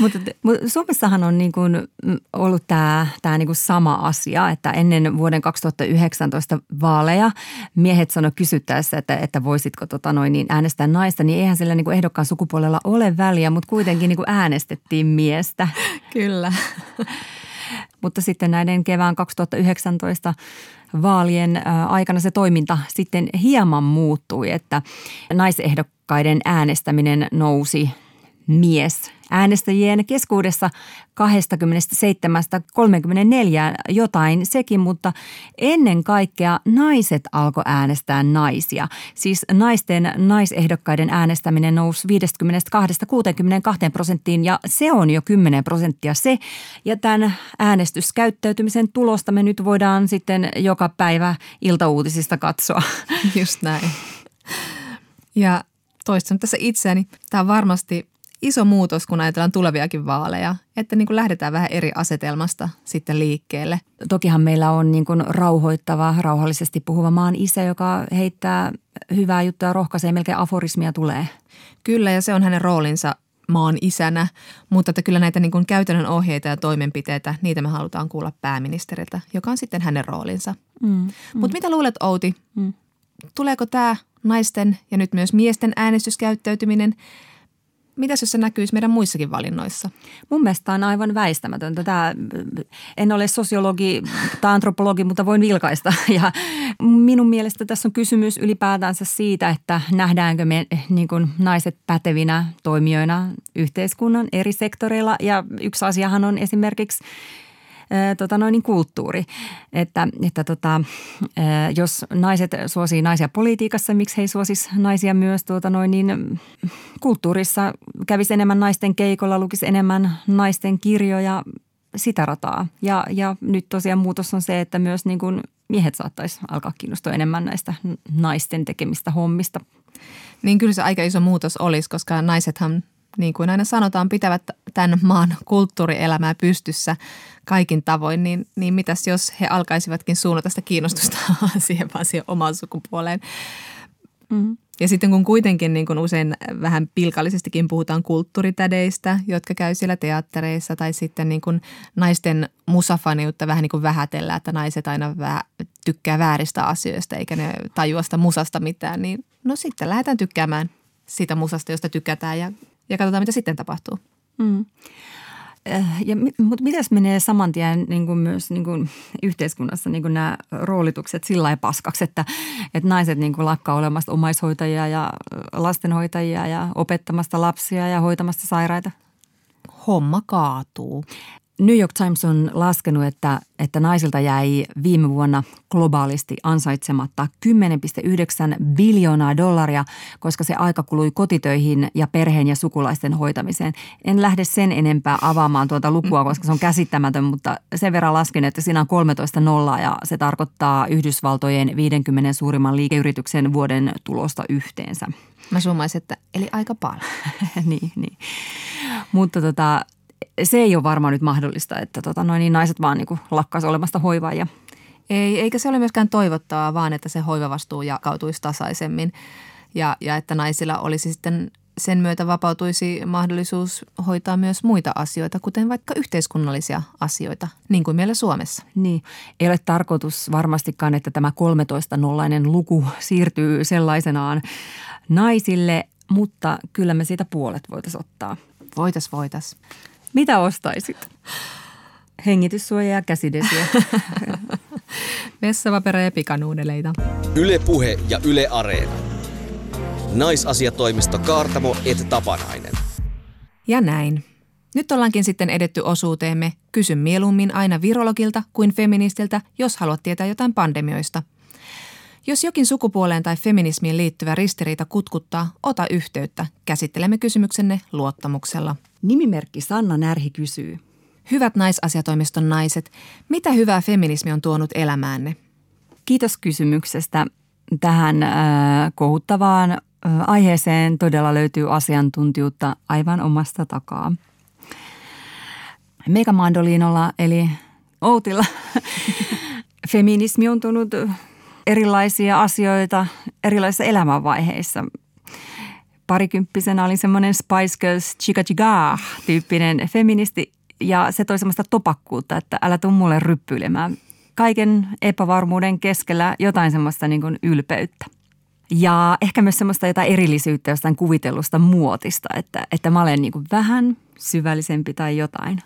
mutta, mutta Suomessahan on niin kuin ollut tämä, tämä niin kuin sama asia, että ennen vuoden 2019 vaaleja miehet sanoi kysyttäessä, että, että voisitko tota noin, niin äänestää naista, niin eihän sillä niin kuin ehdokkaan sukupuolella puolella ole väliä, mutta kuitenkin niin kuin äänestettiin miestä. Kyllä. mutta sitten näiden kevään 2019 vaalien aikana se toiminta sitten hieman muuttui, että naisehdokkaiden äänestäminen nousi mies äänestäjien keskuudessa 27-34 jotain sekin, mutta ennen kaikkea naiset alkoi äänestää naisia. Siis naisten naisehdokkaiden äänestäminen nousi 52-62 prosenttiin ja se on jo 10 prosenttia se. Ja tämän äänestyskäyttäytymisen tulosta me nyt voidaan sitten joka päivä iltauutisista katsoa. Just näin. Ja toistan tässä itseäni. Tämä varmasti iso muutos, kun ajatellaan tuleviakin vaaleja, että niin kuin lähdetään vähän eri asetelmasta sitten liikkeelle. Tokihan meillä on niin kuin rauhoittava, rauhallisesti puhuva maan isä, joka heittää hyvää juttua ja rohkaisee, melkein aforismia tulee. Kyllä, ja se on hänen roolinsa maan isänä, mutta että kyllä näitä niin kuin käytännön ohjeita ja toimenpiteitä, niitä me halutaan kuulla pääministeriltä, joka on sitten hänen roolinsa. Mm, mm. Mutta mitä luulet Outi, mm. tuleeko tämä naisten ja nyt myös miesten äänestyskäyttäytyminen – mitäs jos se näkyisi meidän muissakin valinnoissa? Mun mielestä on aivan väistämätöntä. Tämä, en ole sosiologi tai antropologi, mutta voin vilkaista. Ja minun mielestä tässä on kysymys ylipäätänsä siitä, että nähdäänkö me niin kuin naiset pätevinä toimijoina yhteiskunnan eri sektoreilla. Ja yksi asiahan on esimerkiksi tota noin, niin kulttuuri. Että, että tota, jos naiset suosii naisia politiikassa, miksi he ei suosisi naisia myös tuota noin, niin kulttuurissa kävisi enemmän naisten keikolla, lukisi enemmän naisten kirjoja, sitä rataa. Ja, ja nyt tosiaan muutos on se, että myös niin kuin miehet saattaisi alkaa kiinnostua enemmän näistä naisten tekemistä hommista. Niin kyllä se aika iso muutos olisi, koska naisethan niin kuin aina sanotaan, pitävät tämän maan kulttuurielämää pystyssä kaikin tavoin, niin, niin mitäs jos he alkaisivatkin suunnata sitä kiinnostusta siihen vaan siihen omaan sukupuoleen. Mm. Ja sitten kun kuitenkin niin kun usein vähän pilkallisestikin puhutaan kulttuuritädeistä, jotka käy siellä teattereissa tai sitten niin kun naisten musafaniutta vähän niin kuin vähätellään, että naiset aina vähän tykkää vääristä asioista eikä ne tajua sitä musasta mitään, niin no sitten lähdetään tykkäämään siitä musasta, josta tykätään ja ja katsotaan, mitä sitten tapahtuu. Mm. Äh, ja, mutta miten menee saman tien niin kuin myös niin kuin yhteiskunnassa niin kuin nämä roolitukset sillä lailla paskaksi, että, että naiset niin kuin lakkaa olemasta omaishoitajia ja lastenhoitajia ja opettamasta lapsia ja hoitamasta sairaita? Homma kaatuu. New York Times on laskenut, että, että naisilta jäi viime vuonna globaalisti ansaitsematta 10,9 biljoonaa dollaria, koska se aika kului kotitöihin ja perheen ja sukulaisten hoitamiseen. En lähde sen enempää avaamaan tuota lukua, koska se on käsittämätön, mutta sen verran lasken, että siinä on 13 nollaa ja se tarkoittaa Yhdysvaltojen 50 suurimman liikeyrityksen vuoden tulosta yhteensä. Mä summaisin, että eli aika paljon. niin, niin. Mutta tota, se ei ole varmaan nyt mahdollista, että tota, noin, niin naiset vaan niin lakkaisi olemasta hoivaajia. Ei, eikä se ole myöskään toivottavaa, vaan että se hoivavastuu jakautuisi tasaisemmin ja, ja että naisilla olisi sitten sen myötä vapautuisi mahdollisuus hoitaa myös muita asioita, kuten vaikka yhteiskunnallisia asioita, niin kuin meillä Suomessa. Niin, ei ole tarkoitus varmastikaan, että tämä 13-nollainen luku siirtyy sellaisenaan naisille, mutta kyllä me siitä puolet voitaisiin ottaa. Voitais, voitais. Mitä ostaisit? Hengityssuojaa ja käsidesiä. Vessavapera ja pikanuudeleita. Yle Puhe ja Yle Areena. Naisasiatoimisto Kaartamo et Tapanainen. Ja näin. Nyt ollaankin sitten edetty osuuteemme Kysy mieluummin aina virologilta kuin feministiltä, jos haluat tietää jotain pandemioista. Jos jokin sukupuoleen tai feminismiin liittyvä ristiriita kutkuttaa, ota yhteyttä. Käsittelemme kysymyksenne luottamuksella. Nimimerkki Sanna Närhi kysyy. Hyvät naisasiatoimiston naiset, mitä hyvää feminismi on tuonut elämäänne? Kiitos kysymyksestä. Tähän äh, kohuttavaan äh, aiheeseen todella löytyy asiantuntijuutta aivan omasta takaa. Megamandoliinolla eli Outilla feminismi on tuonut erilaisia asioita erilaisissa elämänvaiheissa. Parikymppisenä olin semmoinen Spice Girls chica chica tyyppinen feministi ja se toi semmoista topakkuutta, että älä tuu mulle ryppyilemään. Kaiken epävarmuuden keskellä jotain semmoista niin kuin ylpeyttä. Ja ehkä myös semmoista jotain erillisyyttä jostain kuvitellusta muotista, että, että mä olen niin kuin vähän syvällisempi tai jotain.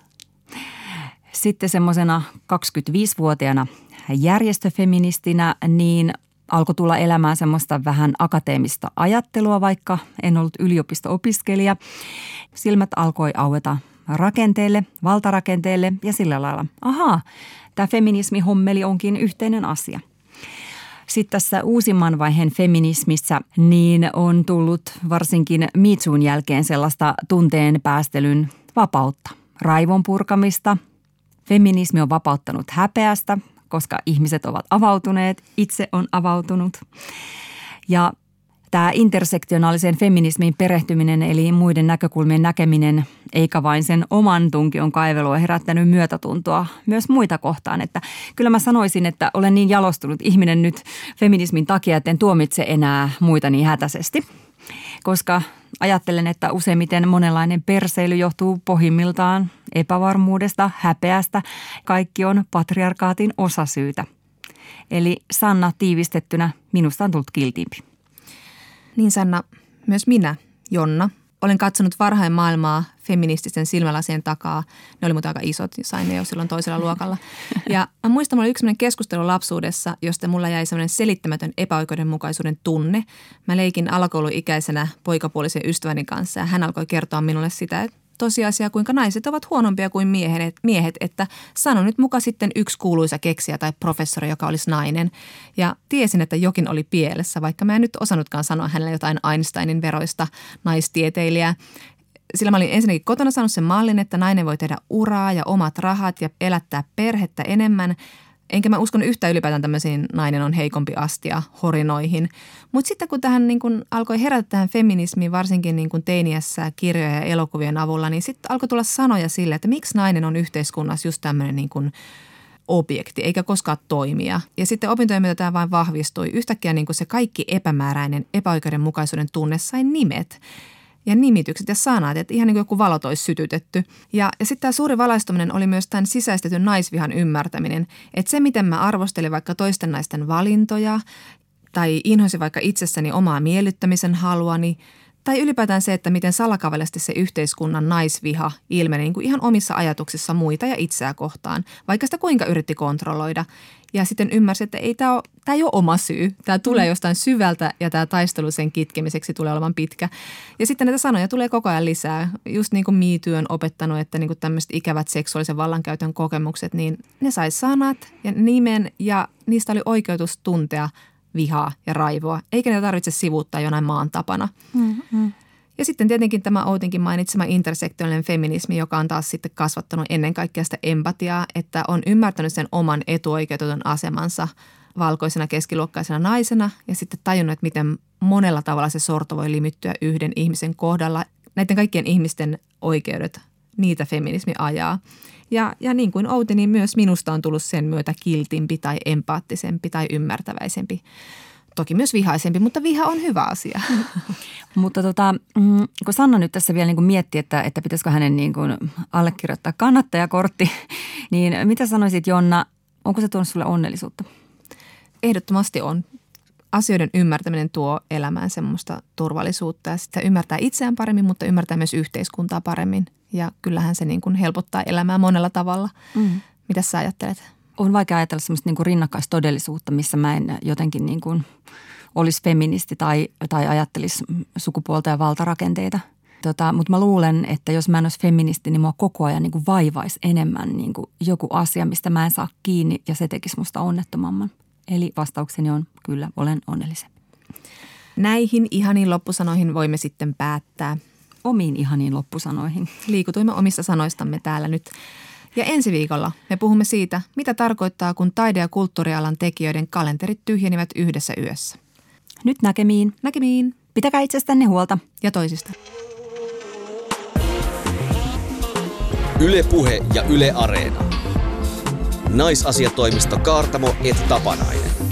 Sitten semmoisena 25-vuotiaana järjestöfeministinä, niin alkoi tulla elämään semmoista vähän akateemista ajattelua, vaikka en ollut yliopisto-opiskelija. Silmät alkoi aueta rakenteelle, valtarakenteelle ja sillä lailla, ahaa, tämä feminismi-hommeli onkin yhteinen asia. Sitten tässä uusimman vaiheen feminismissä niin on tullut varsinkin Mitsuun jälkeen sellaista tunteen päästelyn vapautta, raivon purkamista. Feminismi on vapauttanut häpeästä, koska ihmiset ovat avautuneet, itse on avautunut. Ja tämä intersektionaalisen feminismin perehtyminen eli muiden näkökulmien näkeminen eikä vain sen oman tunkion kaivelu on herättänyt myötätuntoa myös muita kohtaan. Että kyllä mä sanoisin, että olen niin jalostunut ihminen nyt feminismin takia, että en tuomitse enää muita niin hätäisesti. Koska ajattelen, että useimmiten monenlainen perseily johtuu pohjimmiltaan epävarmuudesta, häpeästä. Kaikki on patriarkaatin osasyytä. Eli Sanna tiivistettynä minusta on tullut kiltiimpi. Niin Sanna, myös minä, Jonna, olen katsonut varhain maailmaa feminististen silmälasien takaa. Ne oli muuten aika isot, sain ne jo silloin toisella luokalla. Ja mä muistan, mulla oli yksi keskustelu lapsuudessa, josta mulla jäi sellainen selittämätön epäoikeudenmukaisuuden tunne. Mä leikin alakouluikäisenä poikapuolisen ystäväni kanssa ja hän alkoi kertoa minulle sitä, että tosiasia, kuinka naiset ovat huonompia kuin miehet, miehet, että sano nyt muka sitten yksi kuuluisa keksiä tai professori, joka olisi nainen. Ja tiesin, että jokin oli pielessä, vaikka mä en nyt osannutkaan sanoa hänelle jotain Einsteinin veroista naistieteilijää. Sillä mä olin ensinnäkin kotona saanut sen mallin, että nainen voi tehdä uraa ja omat rahat ja elättää perhettä enemmän – Enkä mä uskon yhtä ylipäätään tämmöisiin nainen on heikompi astia horinoihin. Mutta sitten kun tähän niin kun alkoi herätä tähän feminismiin, varsinkin niin kun teiniässä kirjoja ja elokuvien avulla, niin sitten alkoi tulla sanoja sille, että miksi nainen on yhteiskunnassa just tämmöinen niin kun objekti, eikä koskaan toimia. Ja sitten opintojen myötä tämä vain vahvistui. Yhtäkkiä niin kuin se kaikki epämääräinen epäoikeudenmukaisuuden tunne sai nimet ja nimitykset ja sanat, että ihan niin kuin joku valot olisi sytytetty. Ja, ja sitten tämä suuri valaistuminen oli myös tämän sisäistetyn naisvihan ymmärtäminen, että se miten mä arvostelin vaikka toisten naisten valintoja tai inhosin vaikka itsessäni omaa miellyttämisen haluani – tai ylipäätään se, että miten salakavalesti se yhteiskunnan naisviha ilmeni niin kuin ihan omissa ajatuksissa muita ja itseä kohtaan, vaikka sitä kuinka yritti kontrolloida. Ja sitten ymmärsi, että ei tämä, ole, tämä ei ole oma syy. Tämä tulee mm. jostain syvältä ja tämä taistelu sen kitkemiseksi tulee olemaan pitkä. Ja sitten näitä sanoja tulee koko ajan lisää. Just niin kuin on opettanut, että niin kuin tämmöiset ikävät seksuaalisen vallankäytön kokemukset, niin ne sai sanat ja nimen ja niistä oli oikeutus tuntea – vihaa ja raivoa, eikä niitä tarvitse sivuuttaa jonain maan tapana. Mm-hmm. Ja sitten tietenkin tämä Outinkin mainitsema intersektionaalinen feminismi, joka on taas sitten kasvattanut ennen kaikkea sitä empatiaa, että on ymmärtänyt sen oman etuoikeutetun asemansa valkoisena keskiluokkaisena naisena ja sitten tajunnut, että miten monella tavalla se sorto voi limittyä yhden ihmisen kohdalla. Näiden kaikkien ihmisten oikeudet, niitä feminismi ajaa. Ja, ja niin kuin Outi, niin myös minusta on tullut sen myötä kiltimpi tai empaattisempi tai ymmärtäväisempi. Toki myös vihaisempi, mutta viha on hyvä asia. mutta tota, mm, kun Sanna nyt tässä vielä niin kuin mietti, että, että pitäisikö hänen niin kuin allekirjoittaa kannattajakortti, niin mitä sanoisit Jonna, onko se tuonut sulle onnellisuutta? Ehdottomasti on. Asioiden ymmärtäminen tuo elämään semmoista turvallisuutta ja sitä ymmärtää itseään paremmin, mutta ymmärtää myös yhteiskuntaa paremmin – ja kyllähän se niin kuin helpottaa elämää monella tavalla. Mm. Mitä sä ajattelet? On vaikea ajatella semmoista niin kuin rinnakkaistodellisuutta, missä mä en jotenkin niin kuin olisi feministi tai, tai ajattelisi sukupuolta ja valtarakenteita. Tota, mutta mä luulen, että jos mä en olisi feministi, niin mua koko ajan niin kuin vaivaisi enemmän niin kuin joku asia, mistä mä en saa kiinni ja se tekisi musta onnettomamman. Eli vastaukseni on kyllä, olen onnellisempi. Näihin ihaniin loppusanoihin voimme sitten päättää omiin ihaniin loppusanoihin. Liikutuimme omissa sanoistamme täällä nyt. Ja ensi viikolla me puhumme siitä, mitä tarkoittaa, kun taide- ja kulttuurialan tekijöiden kalenterit tyhjenivät yhdessä yössä. Nyt näkemiin. Näkemiin. Pitäkää itsestänne huolta. Ja toisista. Yle Puhe ja Yle Areena. Naisasiatoimisto Kaartamo et Tapanainen.